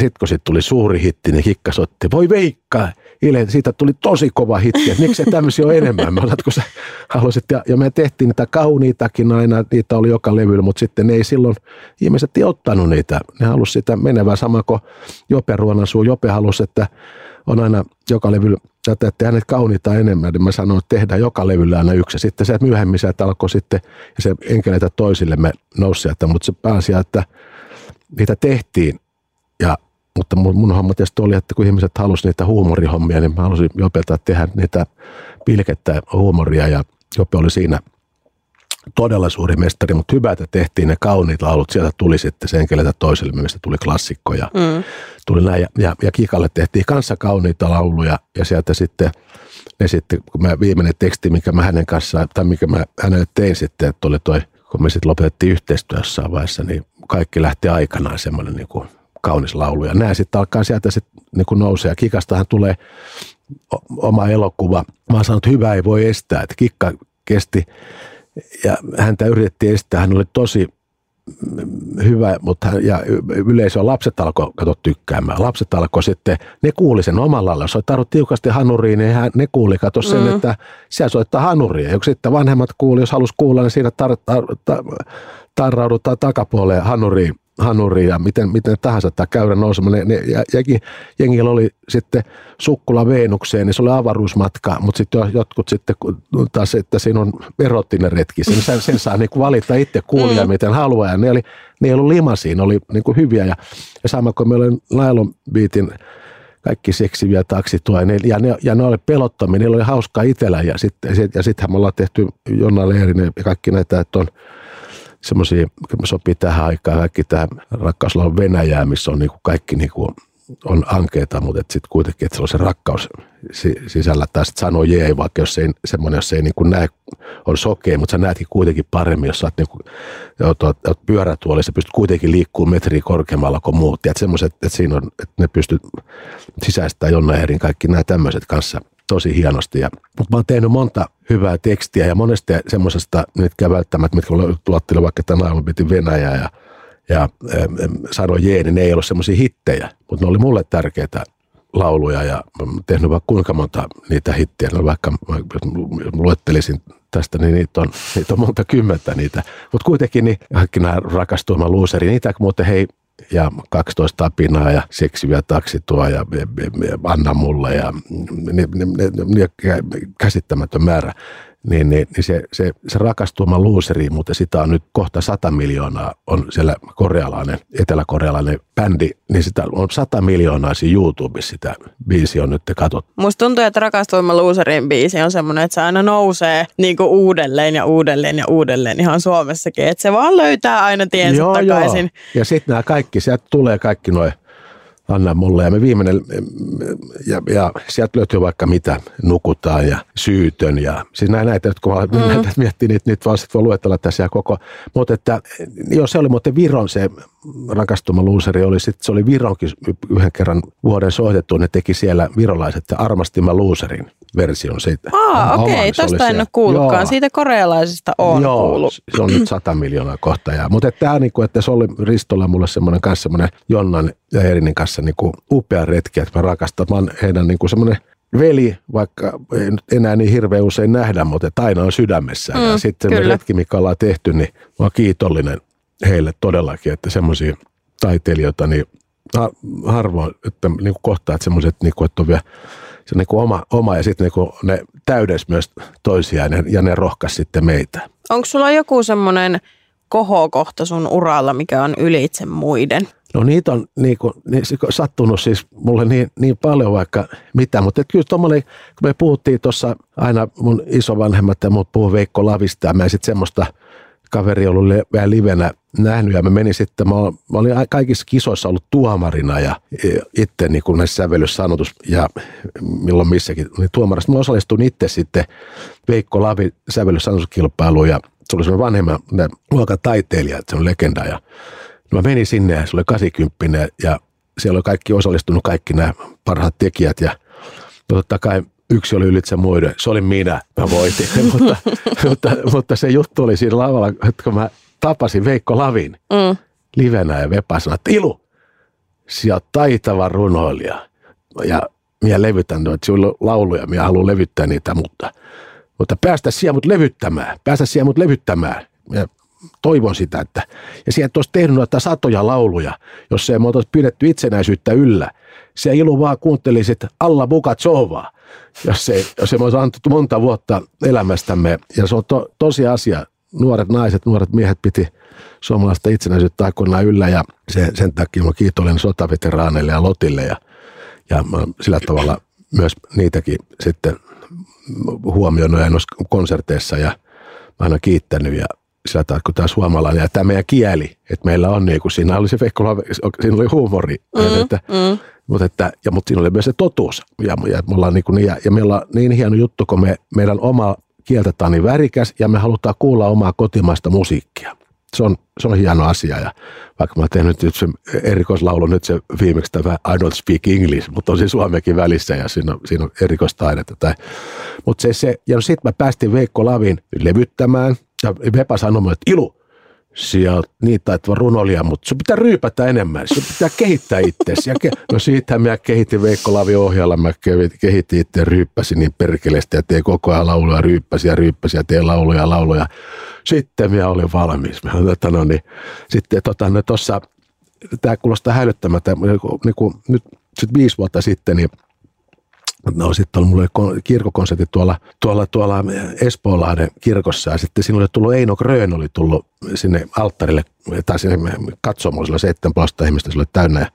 sit kun siitä tuli suuri hitti, niin Kikka soitti, voi veikkaa. Ile, siitä tuli tosi kova hitti, että miksi tämmöisiä on enemmän. Mä kun sä halusit, ja, ja me tehtiin niitä kauniitakin aina, niitä oli joka levyllä, mutta sitten ne ei silloin, ihmiset ei ottanut niitä. Ne halusi sitä menevää, sama kuin Jope Ruonansuu. Jope halusi, että on aina joka levyllä, että tehdään hänet kauniita enemmän, niin mä sanoin, että tehdään joka levyllä aina yksi. Sitten se, että myöhemmin se että alkoi sitten, ja se enkeleitä toisille me nousi sieltä, mutta se pääasia, että niitä tehtiin, ja mutta mun, mun homma tietysti oli, että kun ihmiset halusivat niitä huumorihommia, niin mä halusin Jopelta tehdä niitä pilkettä huumoria ja Jope oli siinä todella suuri mestari, mutta hyvä, että tehtiin ne kauniit laulut. Sieltä tuli sitten sen enkeleitä toiselle, mistä tuli klassikkoja. Mm. Tuli näin, ja, ja, ja, Kikalle tehtiin kanssa kauniita lauluja ja sieltä sitten ne sitten, kun mä viimeinen teksti, mikä mä hänen kanssaan, tai mikä mä hänelle tein sitten, että oli toi, kun me sitten lopetettiin yhteistyö jossain vaiheessa, niin kaikki lähti aikanaan semmoinen niin kuin kaunis laulu. Ja nämä sitten alkaa sieltä sitten niin nousee. Ja Kikastahan tulee oma elokuva. Mä oon sanonut, että hyvä ei voi estää. Että Kikka kesti ja häntä yritettiin estää. Hän oli tosi hyvä, mutta hän, ja yleisö lapset alkoi katsoa tykkäämään. Lapset alkoi sitten, ne kuuli sen omalla lailla. Jos tarvitsi tiukasti hanuriin, niin hän, ne kuuli, katso sen, mm. että siellä soittaa hanuria. Ja sitten vanhemmat kuuli, jos halusi kuulla, niin siinä tar, tar, tar, tarraudutaan takapuoleen hanuriin hanuri ja miten, miten tahansa tämä käyrä nouseminen. Ne, ja, ja, jengillä oli sitten Sukkula Veenukseen, niin se oli avaruusmatka, mutta sitten jotkut sitten taas, että siinä on erottinen retki. Sen, sen, sen saa niin valita itse kuulija, mm. miten haluaa. Ja ne, oli, ne ei ollut limasiin, oli niin kuin hyviä. Ja, ja sama kuin meillä oli Nylon Beatin kaikki seksiviä taksituoja, ja ne, ja ne oli pelottomia, niillä oli hauskaa itsellä, ja sitten ja sit me ollaan tehty Jonna Leerinen ja kaikki näitä, että on semmoisia, sopii tähän aikaan, kaikki tämä rakkauslaulu Venäjää, missä on niinku kaikki niinku on ankeita, mutta sitten kuitenkin, että se on se rakkaus sisällä. Tai sitten sanoo jee, vaikka jos ei, semmoinen, jos ei niin kuin näe, on sokea, mutta sä näetkin kuitenkin paremmin, jos sä oot, niin kuin, oot, oot, oot pyörätuolissa, pystyt kuitenkin liikkuu metri korkeammalla kuin muut. Ja semmoiset, että siinä on, että ne pystyt sisäistämään Jonna Erin kaikki nämä tämmöiset kanssa tosi hienosti. Ja, mutta mä oon tehnyt monta hyvää tekstiä ja monesti semmoisesta, mitkä välttämättä, mitkä tuotteli vaikka tänä aamuna piti Venäjää ja ja Sano Jeeni, ne ei ollut semmoisia hittejä, mutta ne oli mulle tärkeitä lauluja ja tehnyt vaikka kuinka monta niitä hittejä. No vaikka luettelisin tästä, niin niitä on, niitä on monta kymmentä niitä. Mutta kuitenkin niin kaikki nämä rakastuima luuseri, niitä muuten hei ja 12 apinaa ja seksiviä taksi tuo ja, ja, ja anna mulle ja ne, ne, käsittämätön määrä niin, niin, niin se, se, se rakastuma luuseriin, mutta sitä on nyt kohta 100 miljoonaa, on siellä korealainen, eteläkorealainen bändi, niin sitä on 100 miljoonaa siinä YouTubessa sitä biisi on nyt katsottu. Musta tuntuu, että rakastuma luuseriin biisi on semmoinen, että se aina nousee niin kuin uudelleen ja uudelleen ja uudelleen ihan Suomessakin, että se vaan löytää aina tiensä joo, takaisin. Joo. Ja sitten nämä kaikki, sieltä tulee kaikki noin anna mulle. Ja me viimeinen, ja, ja sieltä löytyy vaikka mitä, nukutaan ja syytön. Ja siis näin näitä, jotka mm. näitä (laughs) miettii, niitä, niitä vaan sitten voi luetella tässä ja koko. Mutta että, joo, se oli muuten Viron se rakastuma luuseri, oli sit, se oli Vironkin yhden kerran vuoden soitettu, ne teki siellä virolaiset armastimme luuserin version siitä. Aa, okei, okay, tästä en ole kuullutkaan. Joo. Siitä korealaisista on Joo, kuullut. se on nyt 100 miljoonaa kohta. Mutta tämä niinku, että se oli Ristolla mulle semmoinen kanssa semmoinen Jonnan ja Erinin kanssa niinku upea retki, että mä rakastan. Mä oon heidän niinku semmoinen veli, vaikka nyt enää niin hirveän usein nähdä, mutta aina on sydämessä. Mm, ja sitten se retki, mikä ollaan tehty, niin mä oon kiitollinen heille todellakin, että semmoisia taiteilijoita, niin harvoin, että niin kuin kohtaat semmoiset, niin kuin, että on vielä se niin kuin oma, oma ja sitten niin ne täydes myös toisiaan ja, ja ne rohkas sitten meitä. Onko sulla joku semmoinen kohokohta sun uralla, mikä on ylitse muiden? No niitä on niin kuin, niin, sattunut siis mulle niin, niin paljon vaikka mitä, mutta kyllä tuommoinen, kun me puhuttiin tuossa aina mun isovanhemmat ja muut puhuu Veikko Lavista ja mä sitten semmoista – kaveri ollut vähän livenä nähnyt ja mä menin sitten, mä, mä olin kaikissa kisoissa ollut tuomarina ja itse niin kuin näissä sävellyssanotus ja milloin missäkin niin tuomarista. Mä osallistuin itse sitten Veikko Lavi sävellyssanotuskilpailuun ja se oli semmoinen vanhemman luokan taiteilija, että se on legenda ja mä menin sinne ja se oli 80 ja siellä oli kaikki osallistunut, kaikki nämä parhaat tekijät ja totta kai yksi oli ylitse muiden. Se oli minä, mä voitin. (laughs) mutta, mutta, mutta, se juttu oli siinä lavalla, että kun mä tapasin Veikko Lavin mm. livenä ja Vepa sanoi, että Ilu, sinä taitava runoilija. Ja minä levytän noita sinulla lauluja, minä haluan levyttää niitä, mutta, mutta päästä siellä mut levyttämään, päästä siellä mut levyttämään. Ja toivon sitä, että, ja sieltä olisi tehnyt noita satoja lauluja, jos se me oltaisi pidetty itsenäisyyttä yllä. Se ilu vaan kuuntelisit alla Bukatsovaa jos ei, jos ei me olisi annettu monta vuotta elämästämme. Ja se on to, tosi asia. Nuoret naiset, nuoret miehet piti suomalaista itsenäisyyttä aikoinaan yllä ja se, sen takia olen kiitollinen sotaveteraaneille ja Lotille ja, ja mä sillä tavalla myös niitäkin sitten huomioinut ja konserteissa ja mä aina kiittänyt ja sillä tavalla, kun tämä suomalainen ja tämä meidän kieli, että meillä on niin kuin, siinä oli se Veikkola, siinä oli huumori, mm, että, mm. Mutta, että, ja, mutta siinä oli myös se totuus. Ja, ja, me ollaan niin, kuin, ja, ja meillä on niin hieno juttu, kun me, meidän oma kieltä on niin värikäs ja me halutaan kuulla omaa kotimaista musiikkia. Se on, se on hieno asia ja vaikka mä oon tehnyt nyt se erikoislaulu, nyt se viimeksi tämä I don't speak English, mutta on siis suomekin välissä ja siinä on, siinä on erikoistaidetta. Tai, mutta se, se, ja sitten mä päästin Veikko Lavin levyttämään ja Vepa sanoi, että Ilu, sieltä niin taitava runolija, mutta sun pitää ryypätä enemmän, sun pitää kehittää itseäsi. Ke- no siitä mä kehitin Veikko Lavi ohjalla, mä kehitin itse ryyppäsin niin perkeleesti ja tein koko ajan lauluja, ryyppäsi ja ryyppäsi ja tein lauluja, lauluja. Sitten mä olin valmis. Mä, tota, no niin, sitten tota, no, tossa, tämä kuulostaa hälyttämättä, niin niin nyt sit viisi vuotta sitten, niin No sitten oli mulle kirkokonsertti tuolla, tuolla, tuolla Espoolahden kirkossa. Ja sitten siinä oli tullut Eino Grön oli tullut sinne alttarille tai sinne katsomaan, sillä seitsemän puolesta ihmistä oli täynnä. Ja,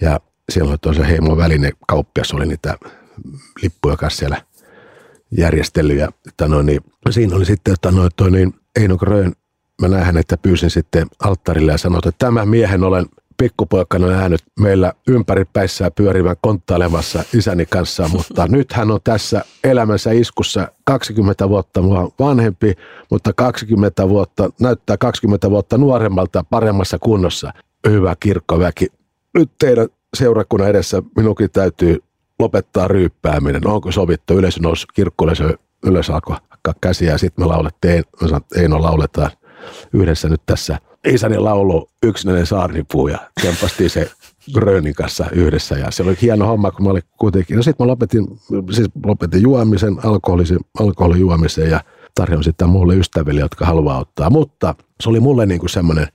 ja siellä oli toisen heimon väline kauppias oli niitä lippuja kanssa siellä järjestellyt. Ja että no, niin, siinä oli sitten, että no, toi, niin Eino Grön mä näen, että pyysin sitten alttarille ja sanoin, että tämän miehen olen pikkupoikana nähnyt meillä ympäri päissään pyörivän konttailemassa isäni kanssa, (laughs) mutta nyt hän on tässä elämänsä iskussa 20 vuotta mua vanhempi, mutta 20 vuotta, näyttää 20 vuotta nuoremmalta paremmassa kunnossa. Hyvä kirkkoväki. Nyt teidän seurakunnan edessä minunkin täytyy lopettaa ryyppääminen. Onko sovittu? Yleisö nousi kirkkoille, ylös alkoi käsiä ja sitten me laulettiin, Eino lauletaan yhdessä nyt tässä isäni laulu Yksinäinen saarnipuu ja tempastiin se Grönin kanssa yhdessä. Ja se oli hieno homma, kun mä olin kuitenkin, no sitten mä lopetin, siis lopetin juomisen, alkoholisen, alkoholin juomisen ja tarjoin sitä mulle ystäville, jotka haluaa ottaa, mutta se oli mulle niin kuin semmoinen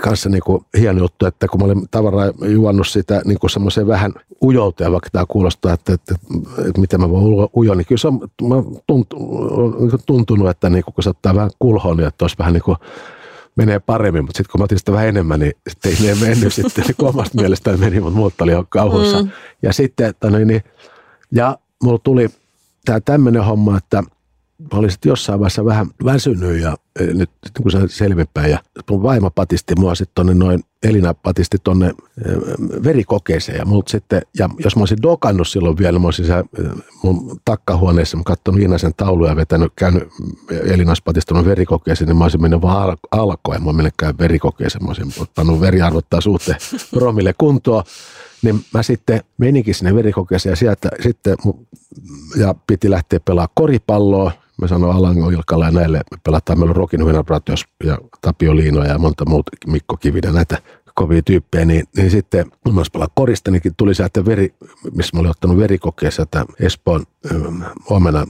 kanssa niin kuin hieno juttu, että kun mä olin tavaraa juonnut sitä niin kuin semmoiseen vähän ujouteen, vaikka tämä kuulostaa, että, että, että, että miten mä voin ujoa, niin kyllä se on, tuntunut, tuntunut, että niin kuin, kun se ottaa vähän kulhoon, niin että olisi vähän niin kuin menee paremmin, mutta sitten kun mä otin sitä vähän enemmän, niin sitten ei ne mennyt (laughs) sitten, niin omasta mielestään meni, mutta muut oli jo kauhussa. Mm. Ja sitten, että no niin, ja mulla tuli tämä tämmöinen homma, että mä olin sitten jossain vaiheessa vähän väsynyt ja nyt kun se selvinpäin ja mun vaimo patisti mua sitten tonne noin, Elina patisti tonne verikokeeseen ja mut sitten, ja jos mä olisin dokannut silloin vielä, mä olisin mun takkahuoneessa, mä katson Viinasen tauluja ja vetänyt, käynyt Elinas patistanut verikokeeseen, niin mä olisin mennyt vaan alkoon. Ja mä menekään verikokeeseen, mä olisin ottanut veriarvottaa suhteen promille kuntoon. Niin mä sitten meninkin sinne verikokeeseen ja sieltä sitten ja piti lähteä pelaamaan koripalloa mä sanoin Alango Ilkalla ja näille, me pelataan, meillä on Rokin Huinabratios ja Tapio Liino ja monta muuta, Mikko Kivinen, näitä kovia tyyppejä, niin, niin sitten kun mä pelaa korista, niin tuli sieltä veri, missä mä olin ottanut verikokeessa, että Espoon omena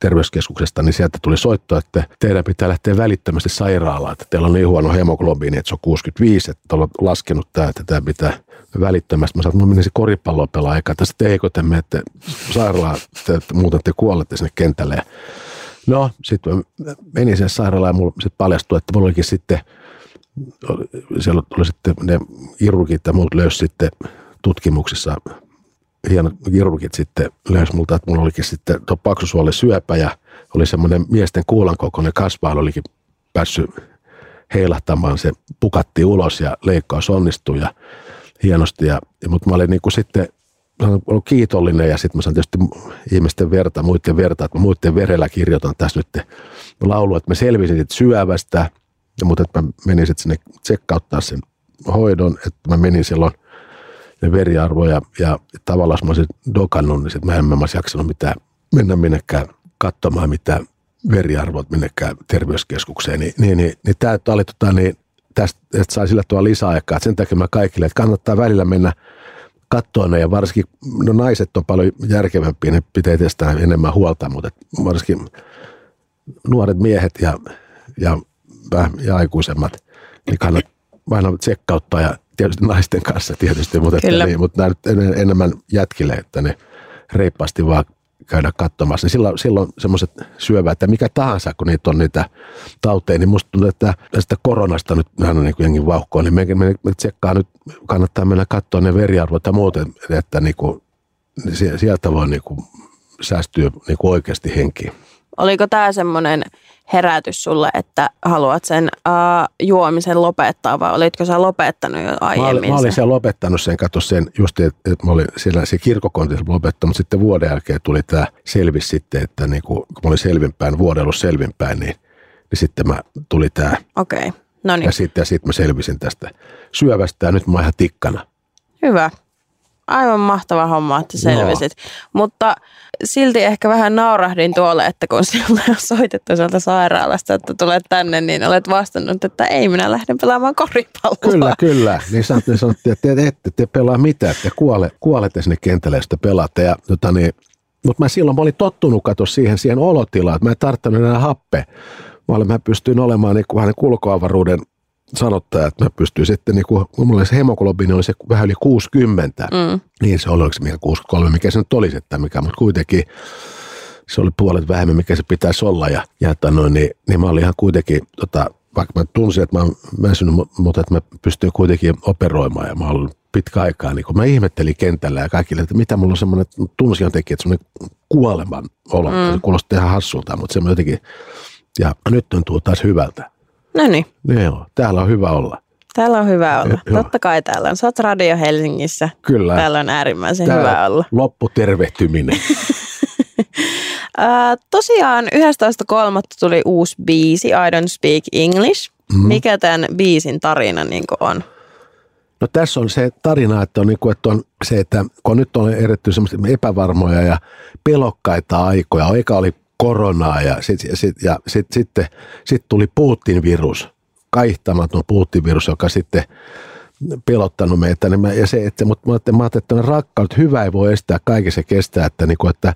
terveyskeskuksesta, niin sieltä tuli soitto, että teidän pitää lähteä välittömästi sairaalaan, että teillä on niin huono hemoglobiini, että se on 65, että ollaan laskenut tämä, että tämä pitää välittömästi. Mä sanoin, että mä menisin koripalloa pelaa, eikä tästä eikö te menette sairaalaan, että muuten te kuolette sinne kentälle. No, sitten menin sen sairaalaan ja mulla sitten paljastui, että mulla olikin sitten, siellä oli sitten ne kirurgit ja muut löysi sitten tutkimuksissa, hienot kirurgit sitten löysi multa, että mulla olikin sitten tuo paksusuoli syöpä ja oli semmoinen miesten kuulan kokoinen kasvain olikin päässyt heilahtamaan, se pukatti ulos ja leikkaus onnistui ja hienosti. Ja, mutta mä olin niin kuin sitten ollut kiitollinen ja sitten mä saan tietysti ihmisten verta, muiden verta, että muiden verellä kirjoitan tässä nyt laulu, että mä selvisin siitä syövästä, ja, mutta että mä menin sitten sinne tsekkauttaa sen hoidon, että mä menin silloin ne veriarvoja ja tavallaan jos mä olisin dokannut, niin sitten mä en mä olisi jaksanut mitään, mennä minnekään katsomaan mitään veriarvot minnekään terveyskeskukseen, niin, niin, niin, niin tämä oli tota, niin, tästä, että sai sillä tuolla lisäaikaa. Sen takia mä kaikille, että kannattaa välillä mennä katsoa ne ja varsinkin, no naiset on paljon järkevämpiä, ne pitää tästä enemmän huolta, mutta varsinkin nuoret miehet ja, ja, ja aikuisemmat, niin kannattaa aina tsekkauttaa ja tietysti naisten kanssa tietysti, mutta, että niin, mutta nämä nyt enemmän jätkille, että ne reippaasti vaan käydä katsomassa. Niin silloin, silloin semmoiset syövät, että mikä tahansa, kun niitä on niitä tauteja, niin musta tuntuu, että tästä koronasta nyt vähän on niin kuin jengi vauhkoa, niin me, me, me tsekkaa nyt, kannattaa mennä katsoa ne veriarvot ja muuten, että niin kuin, sieltä voi niin kuin säästyä niin kuin oikeasti henkiin. Oliko tämä semmoinen herätys sulle, että haluat sen uh, juomisen lopettaa vai olitko sä lopettanut jo aiemmin? Mä olin, mä olin siellä lopettanut sen, katso sen just, että, että mä olin siellä se kirkkokontissa lopettanut, mutta sitten vuoden jälkeen tuli tämä selvis sitten, että niin kun, mä olin selvinpäin, vuoden ollut selvinpäin, niin, niin sitten mä tuli tämä. Okei, okay. no niin. Ja sitten, ja sitten mä selvisin tästä syövästä ja nyt mä oon ihan tikkana. Hyvä aivan mahtava homma, että selvisit. No. Mutta silti ehkä vähän naurahdin tuolle, että kun (laughs) sinulle on soitettu sieltä sairaalasta, että tulet tänne, niin olet vastannut, että ei, minä lähden pelaamaan koripalloa. Kyllä, (laughs) kyllä. Niin sanottiin, sanottiin että te ette te pelaa mitään, että kuole, kuolette sinne kentälle, jos te pelaatte. Ja, tota niin, mutta mä silloin mä olin tottunut katsoa siihen, siihen olotilaan, että mä en tarttunut enää happe. Mä, pystyin olemaan niin kuin vähän kulkoavaruuden sanottaa, että mä pystyin sitten, niin kun mulla se hemoglobiini oli se vähän yli 60, mm. niin se oli, oliko se mikä 63, mikä se nyt olisi, että mikä, mutta kuitenkin se oli puolet vähemmän, mikä se pitäisi olla, ja, ja että noin, niin, niin mä olin ihan kuitenkin, tota, vaikka mä tunsin, että mä oon väsynyt, mutta että mä pystyin kuitenkin operoimaan, ja mä olin pitkä aikaa, niin kun mä ihmettelin kentällä ja kaikille, että mitä mulla on semmoinen, tunsin jotenkin, että semmoinen kuoleman olo, mm. se kuulosti ihan hassulta, mutta se jotenkin, ja nyt tuntuu taas hyvältä. No niin. Joo, täällä on hyvä olla. Täällä on hyvä olla. Joo. Totta kai täällä on. Oot Radio Helsingissä. Kyllä. Täällä on äärimmäisen Tää hyvä olla. Lopputervehtyminen. (laughs) Tosiaan 11.3. tuli uusi biisi, I Don't Speak English. Mhm. Mikä tämän biisin tarina niin on? No tässä on se tarina, että on, niin kuin, että on se, että kun nyt on eretty semmoista epävarmoja ja pelokkaita aikoja, eikä oli koronaa ja sitten sit, ja sit, sitten sit tuli Putin-virus, kaihtamaton Putin-virus, joka sitten pelottanut meitä. Niin mä, ja se, että, mutta mä ajattelin, että rakkaus, hyvä ei voi estää, kaiken se kestää, että, niin kuin, että,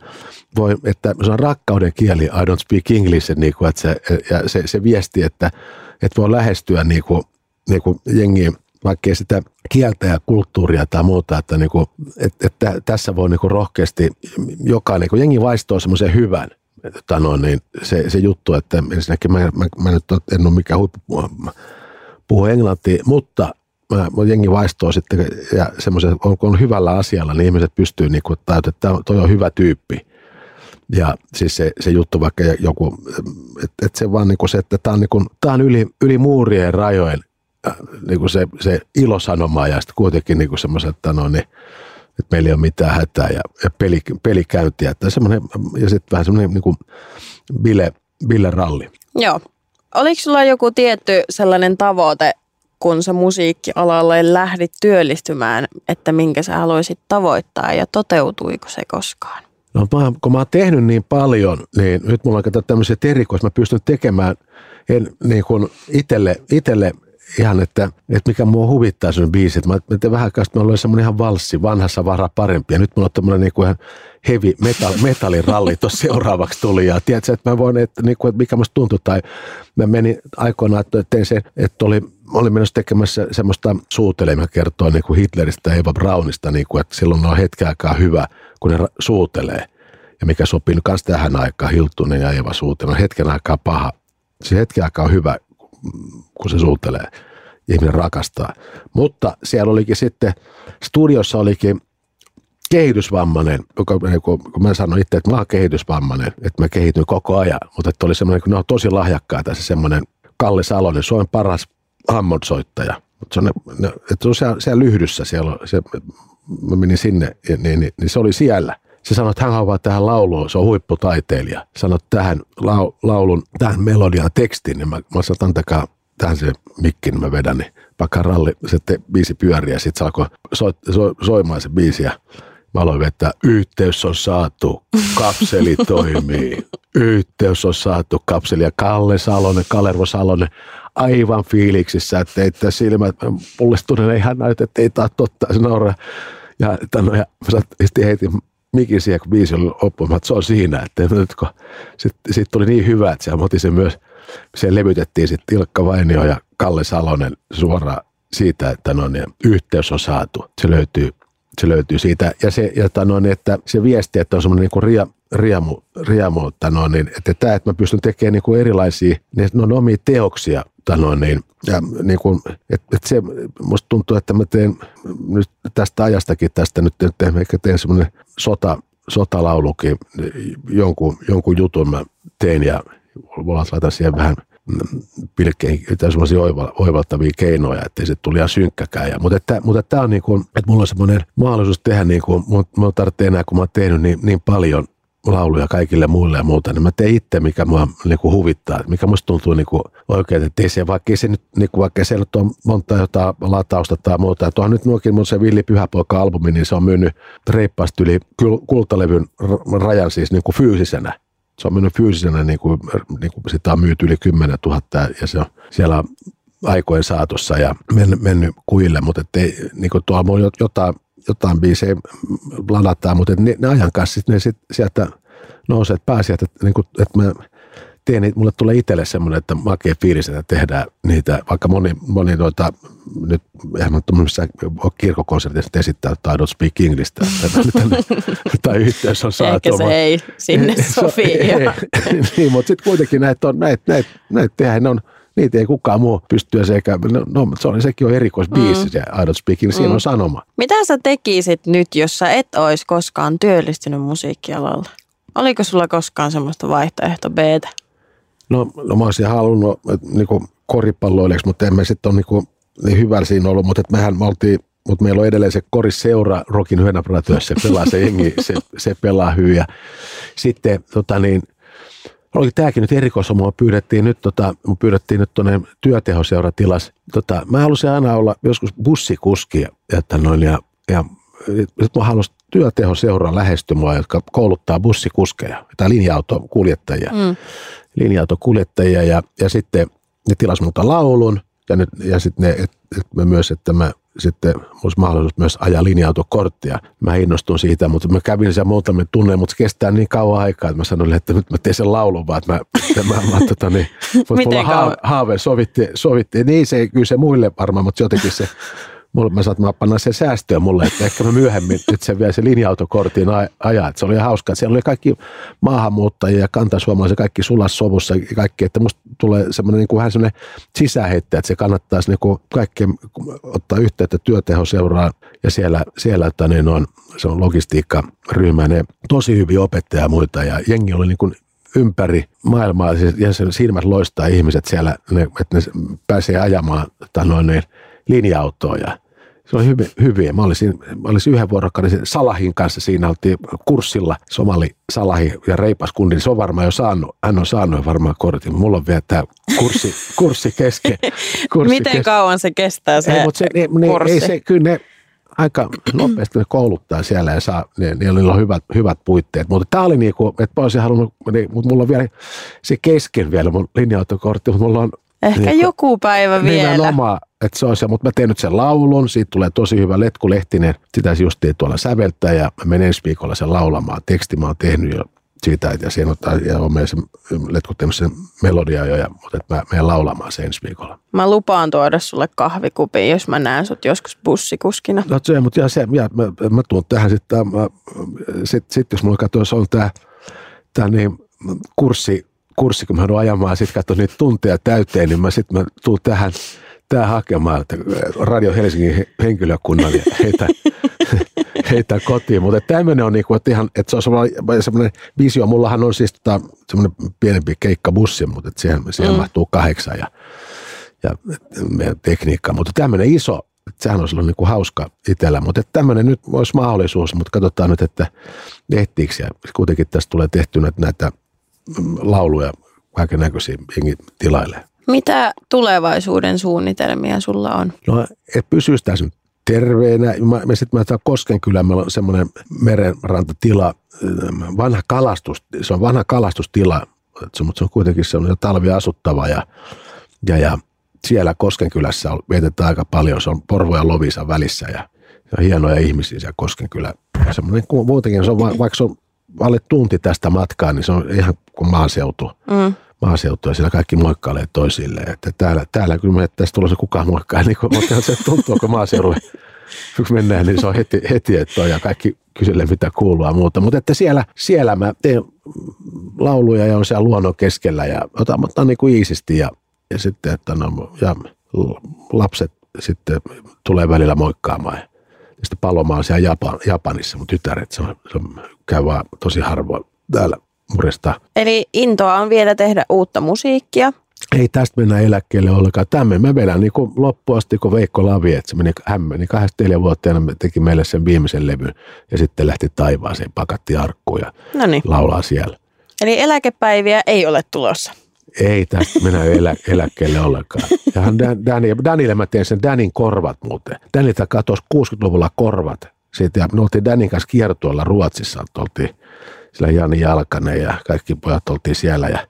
voi, että se on rakkauden kieli, I don't speak English, niin kuin, että se, ja se, se viesti, että, että voi lähestyä niin kuin, niin kuin jengiä, vaikkei sitä kieltä ja kulttuuria tai muuta, että, niin kuin, että, että tässä voi niin kuin rohkeasti jokainen, kuin jengi vaistoo semmoisen hyvän, että no, niin se, se juttu, että ensinnäkin mä, mä, mä nyt en ole mikään huippu puhu englantia, mutta mä, mä jengi vaistoo sitten ja semmoisen, on, kun on hyvällä asialla, niin ihmiset pystyy niin kuin, että toi on hyvä tyyppi. Ja siis se, se juttu vaikka joku, että et se vaan niin kuin se, että tämä on, niin kuin, tää on yli, yli muurien rajojen äh, niin kuin se, se ilosanoma ja sitten kuitenkin niin kuin semmoiset, että no niin, että meillä ei ole mitään hätää ja, ja peli, pelikäyntiä. Että semmoinen, ja sitten vähän semmoinen niin kuin bile, bile ralli. Joo. Oliko sulla joku tietty sellainen tavoite, kun sä musiikkialalle lähdit työllistymään, että minkä sä haluaisit tavoittaa ja toteutuiko se koskaan? No mä, kun mä oon tehnyt niin paljon, niin nyt mulla on tämmöiset erikois, mä pystyn tekemään en, niin kuin itelle, itelle ihan, että, että mikä mua huvittaa sun biisit. Mä, mä vähän sitten mä olin semmoinen ihan valssi, vanhassa vara parempi. Ja nyt mulla on tämmöinen niin ihan heavy metal, metalliralli tuossa seuraavaksi tuli. Ja tiedätkö, että mä voin, että, niin kuin, että mikä musta tuntui. Tai mä menin aikoinaan, että tein sen, että oli, olin menossa tekemässä semmoista suutelmaa kertoa niin kuin Hitleristä ja Eva Braunista, niin kuin, että silloin on hetken aikaa hyvä, kun ne suutelee. Ja mikä sopii nyt kanssa tähän aikaan, Hiltunen ja Eva suutelu, on hetken aikaa paha. Se hetken aikaa on hyvä, kun se suutelee. Ihminen rakastaa. Mutta siellä olikin sitten, studiossa olikin kehitysvammainen, joka, kun, kun mä sanoin itse, että mä oon kehitysvammainen, että mä kehityn koko ajan, mutta että oli semmoinen, kun ne on tosi lahjakkaita, se semmoinen Kalle Salonen, Suomen paras Hammond-soittaja. Mutta se on, ne, ne, että se on siellä, siellä lyhdyssä, siellä, on- se, mä menin sinne, ja niin, niin, niin se oli siellä. Se sanoi, että hän haluaa tähän lauluun, se on huipputaiteilija. Sanoi tähän lau, laulun, tähän melodian tekstiin, niin mä, mä sanoin, antakaa tähän se mikki, niin mä vedän, niin vaikka ralli, se te, biisi pyörii ja sitten se alkoi so, so, soimaan se biisi ja mä aloin vetää, yhteys on saatu, kapseli toimii, yhteys on saatu, kapseli ja Kalle Salonen, Kalervo Salonen, aivan fiiliksissä, että että silmät pullistuneena ihan näytä, että ei tämä totta, se nauraa. Ja, no, ja sitten heitin mikin siihen, kun biisi oli loppuun, että se on siinä, että (laughs) nyt kun sitten sit tuli niin hyvä, että siellä sen myös, siellä levytettiin sitten Ilkka Vainio ja Kalle Salonen suoraan siitä, että no niin, yhteys on saatu. Se löytyy, se löytyy siitä. Ja se, ja että, no, niin, että se viesti, että on semmoinen niin ria, riemu, riemu että, no, niin, että tämä, että mä pystyn tekemään niin kuin erilaisia, niin ne on omia teoksia, että, no, niin, ja niin kuin, että, että se musta tuntuu, että mä teen nyt tästä ajastakin tästä nyt, nyt ehkä teen semmoinen sota, sotalaulukin, jonkun, jonkun jutun mä tein ja voidaan laittaa siihen vähän jotain semmoisia oiva, oivaltavia keinoja, ettei se tuli ihan synkkäkään. Ja, mutta että, mutta tämä on niin kuin, että mulla on semmoinen mahdollisuus tehdä niin kuin, mun tarvitsee enää, kun mä oon tehnyt niin, niin paljon lauluja kaikille muille ja muuta, niin mä teen itse, mikä mua niin kuin huvittaa, mikä musta tuntuu niin kuin oikein, että ei se, vaikka se nyt, niin kuin, vaikka nyt on monta jotain latausta tai muuta, että onhan nyt nuokin mun se Villi Pyhäpoika-albumi, niin se on myynyt reippaasti yli kul- kultalevyn rajan siis niin kuin fyysisenä. Se on mennyt fyysisenä, niin kuin, niin kuin sitä on myyty yli 10 000 ja se on siellä aikojen saatossa ja mennyt, mennyt kuille, mutta ettei, niin kuin tuolla on jotain, jotain biisejä ladataan, mutta ne, ne ajan kanssa sit ne sit sieltä nousee, että pääsi, että, niin kuin, että mä teen niitä, mulle tulee itselle semmoinen, että makea fiilis, että tehdään niitä, vaikka moni, moni noita, nyt eihän mä tuommoisessa kirkkokonsertissa esittää tai don't speak English, (laughs) tai, yhteys on saatu. Ehkä se ei sinne (laughs) sovi. ei, (laughs) niin, mutta sitten kuitenkin näitä on, näitä, näitä, näitä tehdään, ne on, niitä ei kukaan muu pysty sekä, no, no se on, sekin on erikoisbiisi, mm. se I don't speak, English, siinä on sanoma. Mitä sä tekisit nyt, jos sä et olisi koskaan työllistynyt musiikkialalla? Oliko sulla koskaan semmoista vaihtoehto b No, no mä olisin halunnut niinku koripalloilijaksi, mutta en mä sitten ole niinku niin hyvällä siinä ollut, mutta mehän me oltiin mutta meillä on edelleen se korisseura Rokin Hyönäpratyössä, se pelaa se jengi, se, se pelaa hyvin. Ja sitten tota niin, oli tämäkin nyt erikoisomua, pyydettiin nyt, tota, pyydettiin nyt tuonne työtehoseuratilas. Tota, mä halusin aina olla joskus bussikuski, että noin, ja, ja nyt mä halusin työtehoseuraa lähestymään, jotka kouluttaa bussikuskeja tai linja-autokuljettajia. Mm. Linja-autokuljettajia ja, ja sitten ne tilas multa laulun ja, nyt, ja sitten ne, et, et mä myös, että mä sitten olisi mahdollisuus myös ajaa linja-autokorttia. Mä innostun siitä, mutta mä kävin sen muutamia tunne, mutta se kestää niin kauan aikaa, että mä sanoin, että nyt mä teen sen laulun, vaan että mä, että mä, mä tota, niin, mulla haave, haave sovitti, sovitti, niin se kyllä se muille varmaan, mutta jotenkin se mulle, mä saat, mä sen säästöä mulle, että ehkä mä myöhemmin nyt se vielä se linja-autokortin ajaa. Se oli hauska, että siellä oli kaikki maahanmuuttajia ja kantasuomalaisia, kaikki sulas sovussa ja kaikki, että musta tulee semmoinen niin kuin vähän semmoinen sisähettä, että se kannattaisi niin kuin kaikki ottaa yhteyttä työtehoseuraan ja siellä, siellä että niin on, se on logistiikkaryhmä, ne tosi hyviä opettajia ja muita ja jengi oli niin kuin ympäri maailmaa siis, ja sen silmät loistaa ihmiset siellä, ne, että ne pääsee ajamaan tai noin, niin, linja-autoa ja se oli hyvin, hyviä. Mä olisin, mä olisin yhden vuorokauden Salahin kanssa, siinä oltiin kurssilla, Somali Salahi ja Reipas kundi, se on varmaan jo saanut, hän on saanut varmaan kortin. Mulla on vielä tämä kurssi, (laughs) kurssi kesken. Kurssi Miten kes... kauan se kestää se, ei, mutta se ne, ne, kurssi? Ei se, kyllä ne aika nopeasti ne kouluttaa siellä ja saa, ne, niillä on hyvät, hyvät puitteet. Mutta tämä oli niinku, että mä olisin halunnut, niin, mutta mulla on vielä se kesken vielä mun linja-autokortti, mutta mulla on Ehkä niin, joku päivä vielä. Nimenomaan, että se on se, mutta mä teen nyt sen laulun, siitä tulee tosi hyvä Letku Lehtinen, sitä justiin tuolla säveltää ja mä menen ensi viikolla sen laulamaan. Teksti mä oon tehnyt jo siitä, ja siihen ottaa, ja on meidän se Letku tehnyt sen melodia jo, ja, mutta että mä menen laulamaan sen ensi viikolla. Mä lupaan tuoda sulle kahvikupin, jos mä näen sut joskus bussikuskina. No se, mutta ja se, ja, mä, mä tuun tähän sitten, sitten sit, jos mulla katsoa, se on tämä, tämä niin, kurssi, kurssi, kun mä joudun ajamaan, sitten katsoin niitä tunteja täyteen, niin mä sitten mä tuun tähän, tähän hakemaan, että Radio Helsingin henkilökunnan ja heitä, (laughs) heitä kotiin. Mutta tämmöinen on niinku, että ihan, että se on semmoinen visio. Mullahan on siis tota, semmoinen pienempi keikkabussi, mutta että siihen, siihen mm. mahtuu kahdeksan ja, ja meidän tekniikka. Mutta tämmöinen iso, että sehän olisi ollut niinku hauska itsellä, mutta tämmöinen nyt olisi mahdollisuus, mutta katsotaan nyt, että ehtiikö ja kuitenkin tästä tulee tehty näitä lauluja kaiken näköisiä jengi tilailee. Mitä tulevaisuuden suunnitelmia sulla on? No, et pysyisi tässä nyt terveenä. Mä, me sitten mä Koskenkylä, meillä on semmoinen merenrantatila, vanha kalastus, se on vanha kalastustila, mutta se on kuitenkin semmoinen talviasuttava ja, ja, ja siellä Koskenkylässä on, vietetään aika paljon, se on Porvo ja Lovisa välissä ja, ja hienoja ihmisiä siellä Koskenkylä. Semmoinen, muutenkin se on, vaikka se on alle tunti tästä matkaa, niin se on ihan kuin maaseutu. Mm. Maaseutu ja siellä kaikki moikkailee toisilleen. Että täällä, täällä kyllä me, tästä tulossa kukaan moikkaa, niin kun, mutta se tuntuu, kun maaseudulle kun mennään, niin se on heti, heti että on, ja kaikki kyselee mitä kuuluu ja muuta. Mutta että siellä, siellä mä teen lauluja ja on siellä luonnon keskellä ja otan, otan niin kuin iisisti ja, ja sitten, että no, ja lapset sitten tulee välillä moikkaamaan. Ja sitten Paloma on siellä Japan, Japanissa, mutta tytäret, se, on, se on, käy vaan tosi harvoin täällä muresta. Eli intoa on vielä tehdä uutta musiikkia. Ei tästä mennä eläkkeelle ollenkaan. Tämä mä vedän niin kuin loppuun asti, kun Veikko Lavi, että se meni, hän meni 24 vuotta teki meille sen viimeisen levyn ja sitten lähti taivaaseen, pakatti arkkuun ja Noniin. laulaa siellä. Eli eläkepäiviä ei ole tulossa. Ei tästä mennä elä, eläkkeelle ollenkaan. Ja Dani, Danille mä teen sen Danin korvat muuten. Danilta katosi 60-luvulla korvat. Siitä, ja me oltiin Danin kanssa kiertueella Ruotsissa. Oltiin sillä Jani Jalkanen ja kaikki pojat oltiin siellä. Ja,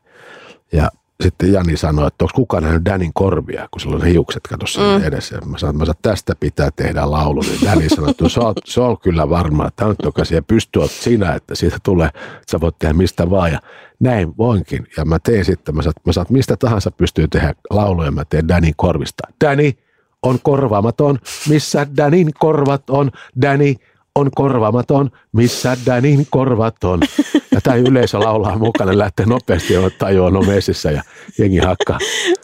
ja sitten Jani sanoi, että onko kukaan nähnyt Danin korvia, kun sillä on hiukset katossa mm. edessä. Mä sanoin, että tästä pitää tehdä laulu. Niin Dani sanoi, että se on, se on kyllä varmaa. Tämä on toka siihen pystyy sinä, että siitä tulee, että sä voit tehdä mistä vaan. Ja näin voinkin. Ja mä teen sitten, mä saat, mä saat mistä tahansa pystyy tehdä lauluja, mä teen Danin korvista. Dani on korvaamaton, missä Danin korvat on. Dani on korvaamaton, missä Danin korvat on. Ja tämä yleisö laulaa mukana, lähtee nopeasti ja tajuaa no messissä ja jengi hakkaa.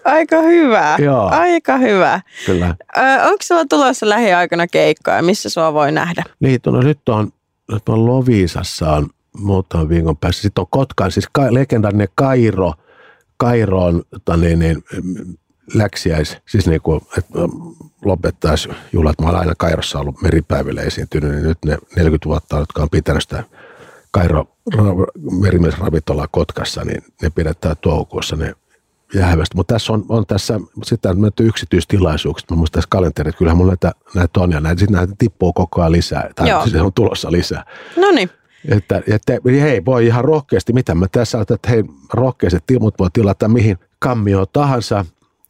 Aika hyvä, Joo. aika hyvä. Kyllä. Ö, onko sulla tulossa lähiaikana keikkaa missä sua voi nähdä? Niin, no nyt on, nyt on Loviisassa on muutaman viikon päässä. Sitten on Kotkan, siis ka, legendaarinen Kairo, Kairo on, tota niin, niin, läksiäis, siis niin kuin, että lopettaisi juhlat. Mä olen aina Kairossa ollut meripäiville esiintynyt, niin nyt ne 40 vuotta, jotka on pitänyt sitä Kairo merimiesravintolaa Kotkassa, niin ne pidetään toukokuussa ne jäävästi. Mutta tässä on, on tässä sitä menty yksityistilaisuuksia. Mä muistan tässä kalenterit, kyllähän mulla näitä, näitä on ja näitä, sitten näitä tippuu koko ajan lisää. Tai Joo. se on tulossa lisää. No niin. Että, että hei, voi ihan rohkeasti, mitä mä tässä sanon, että hei, rohkeasti mut voi tilata mihin kammio tahansa.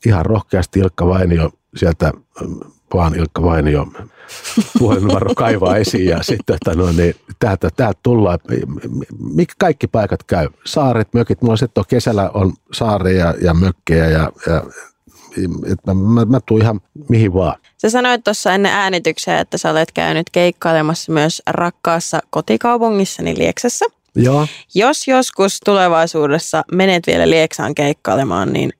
Ihan rohkeasti Ilkka Vainio sieltä vaan Ilkka Vainio puhelinnumero kaivaa esiin ja sitten että no, niin, täältä, täältä tullaan. Mikä kaikki paikat käy? Saaret, mökit. Mulla sitten on kesällä on saareja ja mökkejä ja, ja että mä, mä, mä tuun ihan mihin vaan. Sä sanoit tuossa ennen äänityksiä, että sä olet käynyt keikkailemassa myös rakkaassa kotikaupungissani Lieksassa. Joo. Jos joskus tulevaisuudessa menet vielä Lieksaan keikkailemaan, niin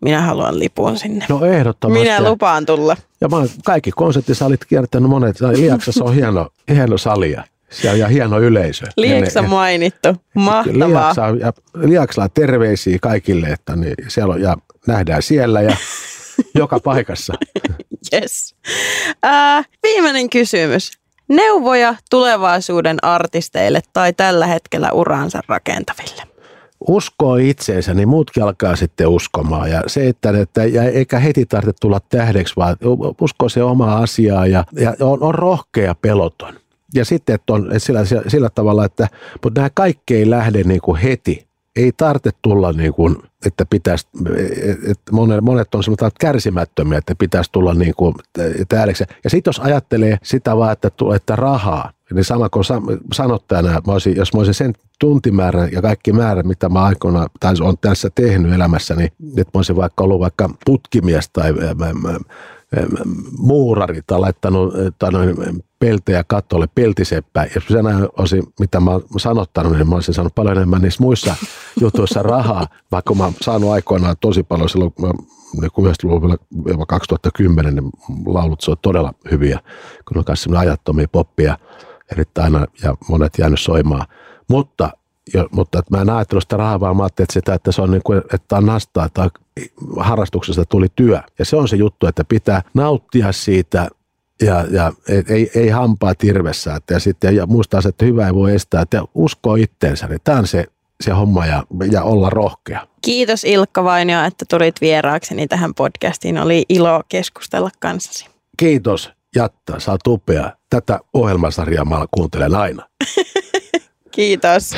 minä haluan lipun sinne. No ehdottomasti. Minä lupaan tulla. Ja mä oon kaikki konserttisalit kiertänyt monet. Lieksassa on hieno, hieno salia. Siellä ja hieno yleisö. Lieksa ne, mainittu. Mahtavaa. Lieksa, ja Lieksalla terveisiä kaikille, että niin siellä on, ja nähdään siellä ja (laughs) joka paikassa. Yes. Äh, viimeinen kysymys. Neuvoja tulevaisuuden artisteille tai tällä hetkellä uraansa rakentaville uskoo itseensä, niin muutkin alkaa sitten uskomaan. Ja se, että, että ja eikä heti tarvitse tulla tähdeksi, vaan uskoo se oma asiaa ja, ja on, on rohkea peloton. Ja sitten että on että sillä, sillä tavalla, että mutta nämä kaikki ei lähde niin kuin heti. Ei tarvitse tulla niin kuin, että pitäisi, että monet, monet on semmoista kärsimättömiä, että pitäisi tulla niin kuin tähdeksi. Ja sitten jos ajattelee sitä vaan, että, että rahaa, niin sama kuin sanottajana, mä olisin, jos mä olisin sen tuntimäärän ja kaikki määrät, mitä mä aikoina tai on tässä tehnyt elämässäni, niin että mä olisin vaikka ollut vaikka putkimies tai muurari tai laittanut tai noin, peltejä kattolle, peltiseppä. Jos sen olisin, mitä mä oon sanottanut, niin mä olisin saanut paljon enemmän niissä muissa (laughs) jutuissa rahaa, vaikka mä oon saanut aikoinaan tosi paljon silloin, mä, niin 90-luvulla 2010, niin laulut se on todella hyviä, kun on myös ajattomia poppia erittäin ja monet jäänyt soimaan. Mutta, jo, mutta että mä en ajatellut sitä rahaa, vaan mä ajattelin, että, sitä, että se on niin kuin, että on nastaa, että harrastuksesta tuli työ. Ja se on se juttu, että pitää nauttia siitä ja, ja ei, ei hampaa tirvessä. Että, ja sitten ja muistaa, että hyvä ei voi estää, että uskoo itteensä. Niin tämä on se, se homma ja, ja olla rohkea. Kiitos Ilkka Vainio, että tulit vieraakseni tähän podcastiin. Oli ilo keskustella kanssasi. Kiitos Jatta, oot upea. Tätä ohjelmasarjaa mä kuuntelen aina. (laughs) Kiitos.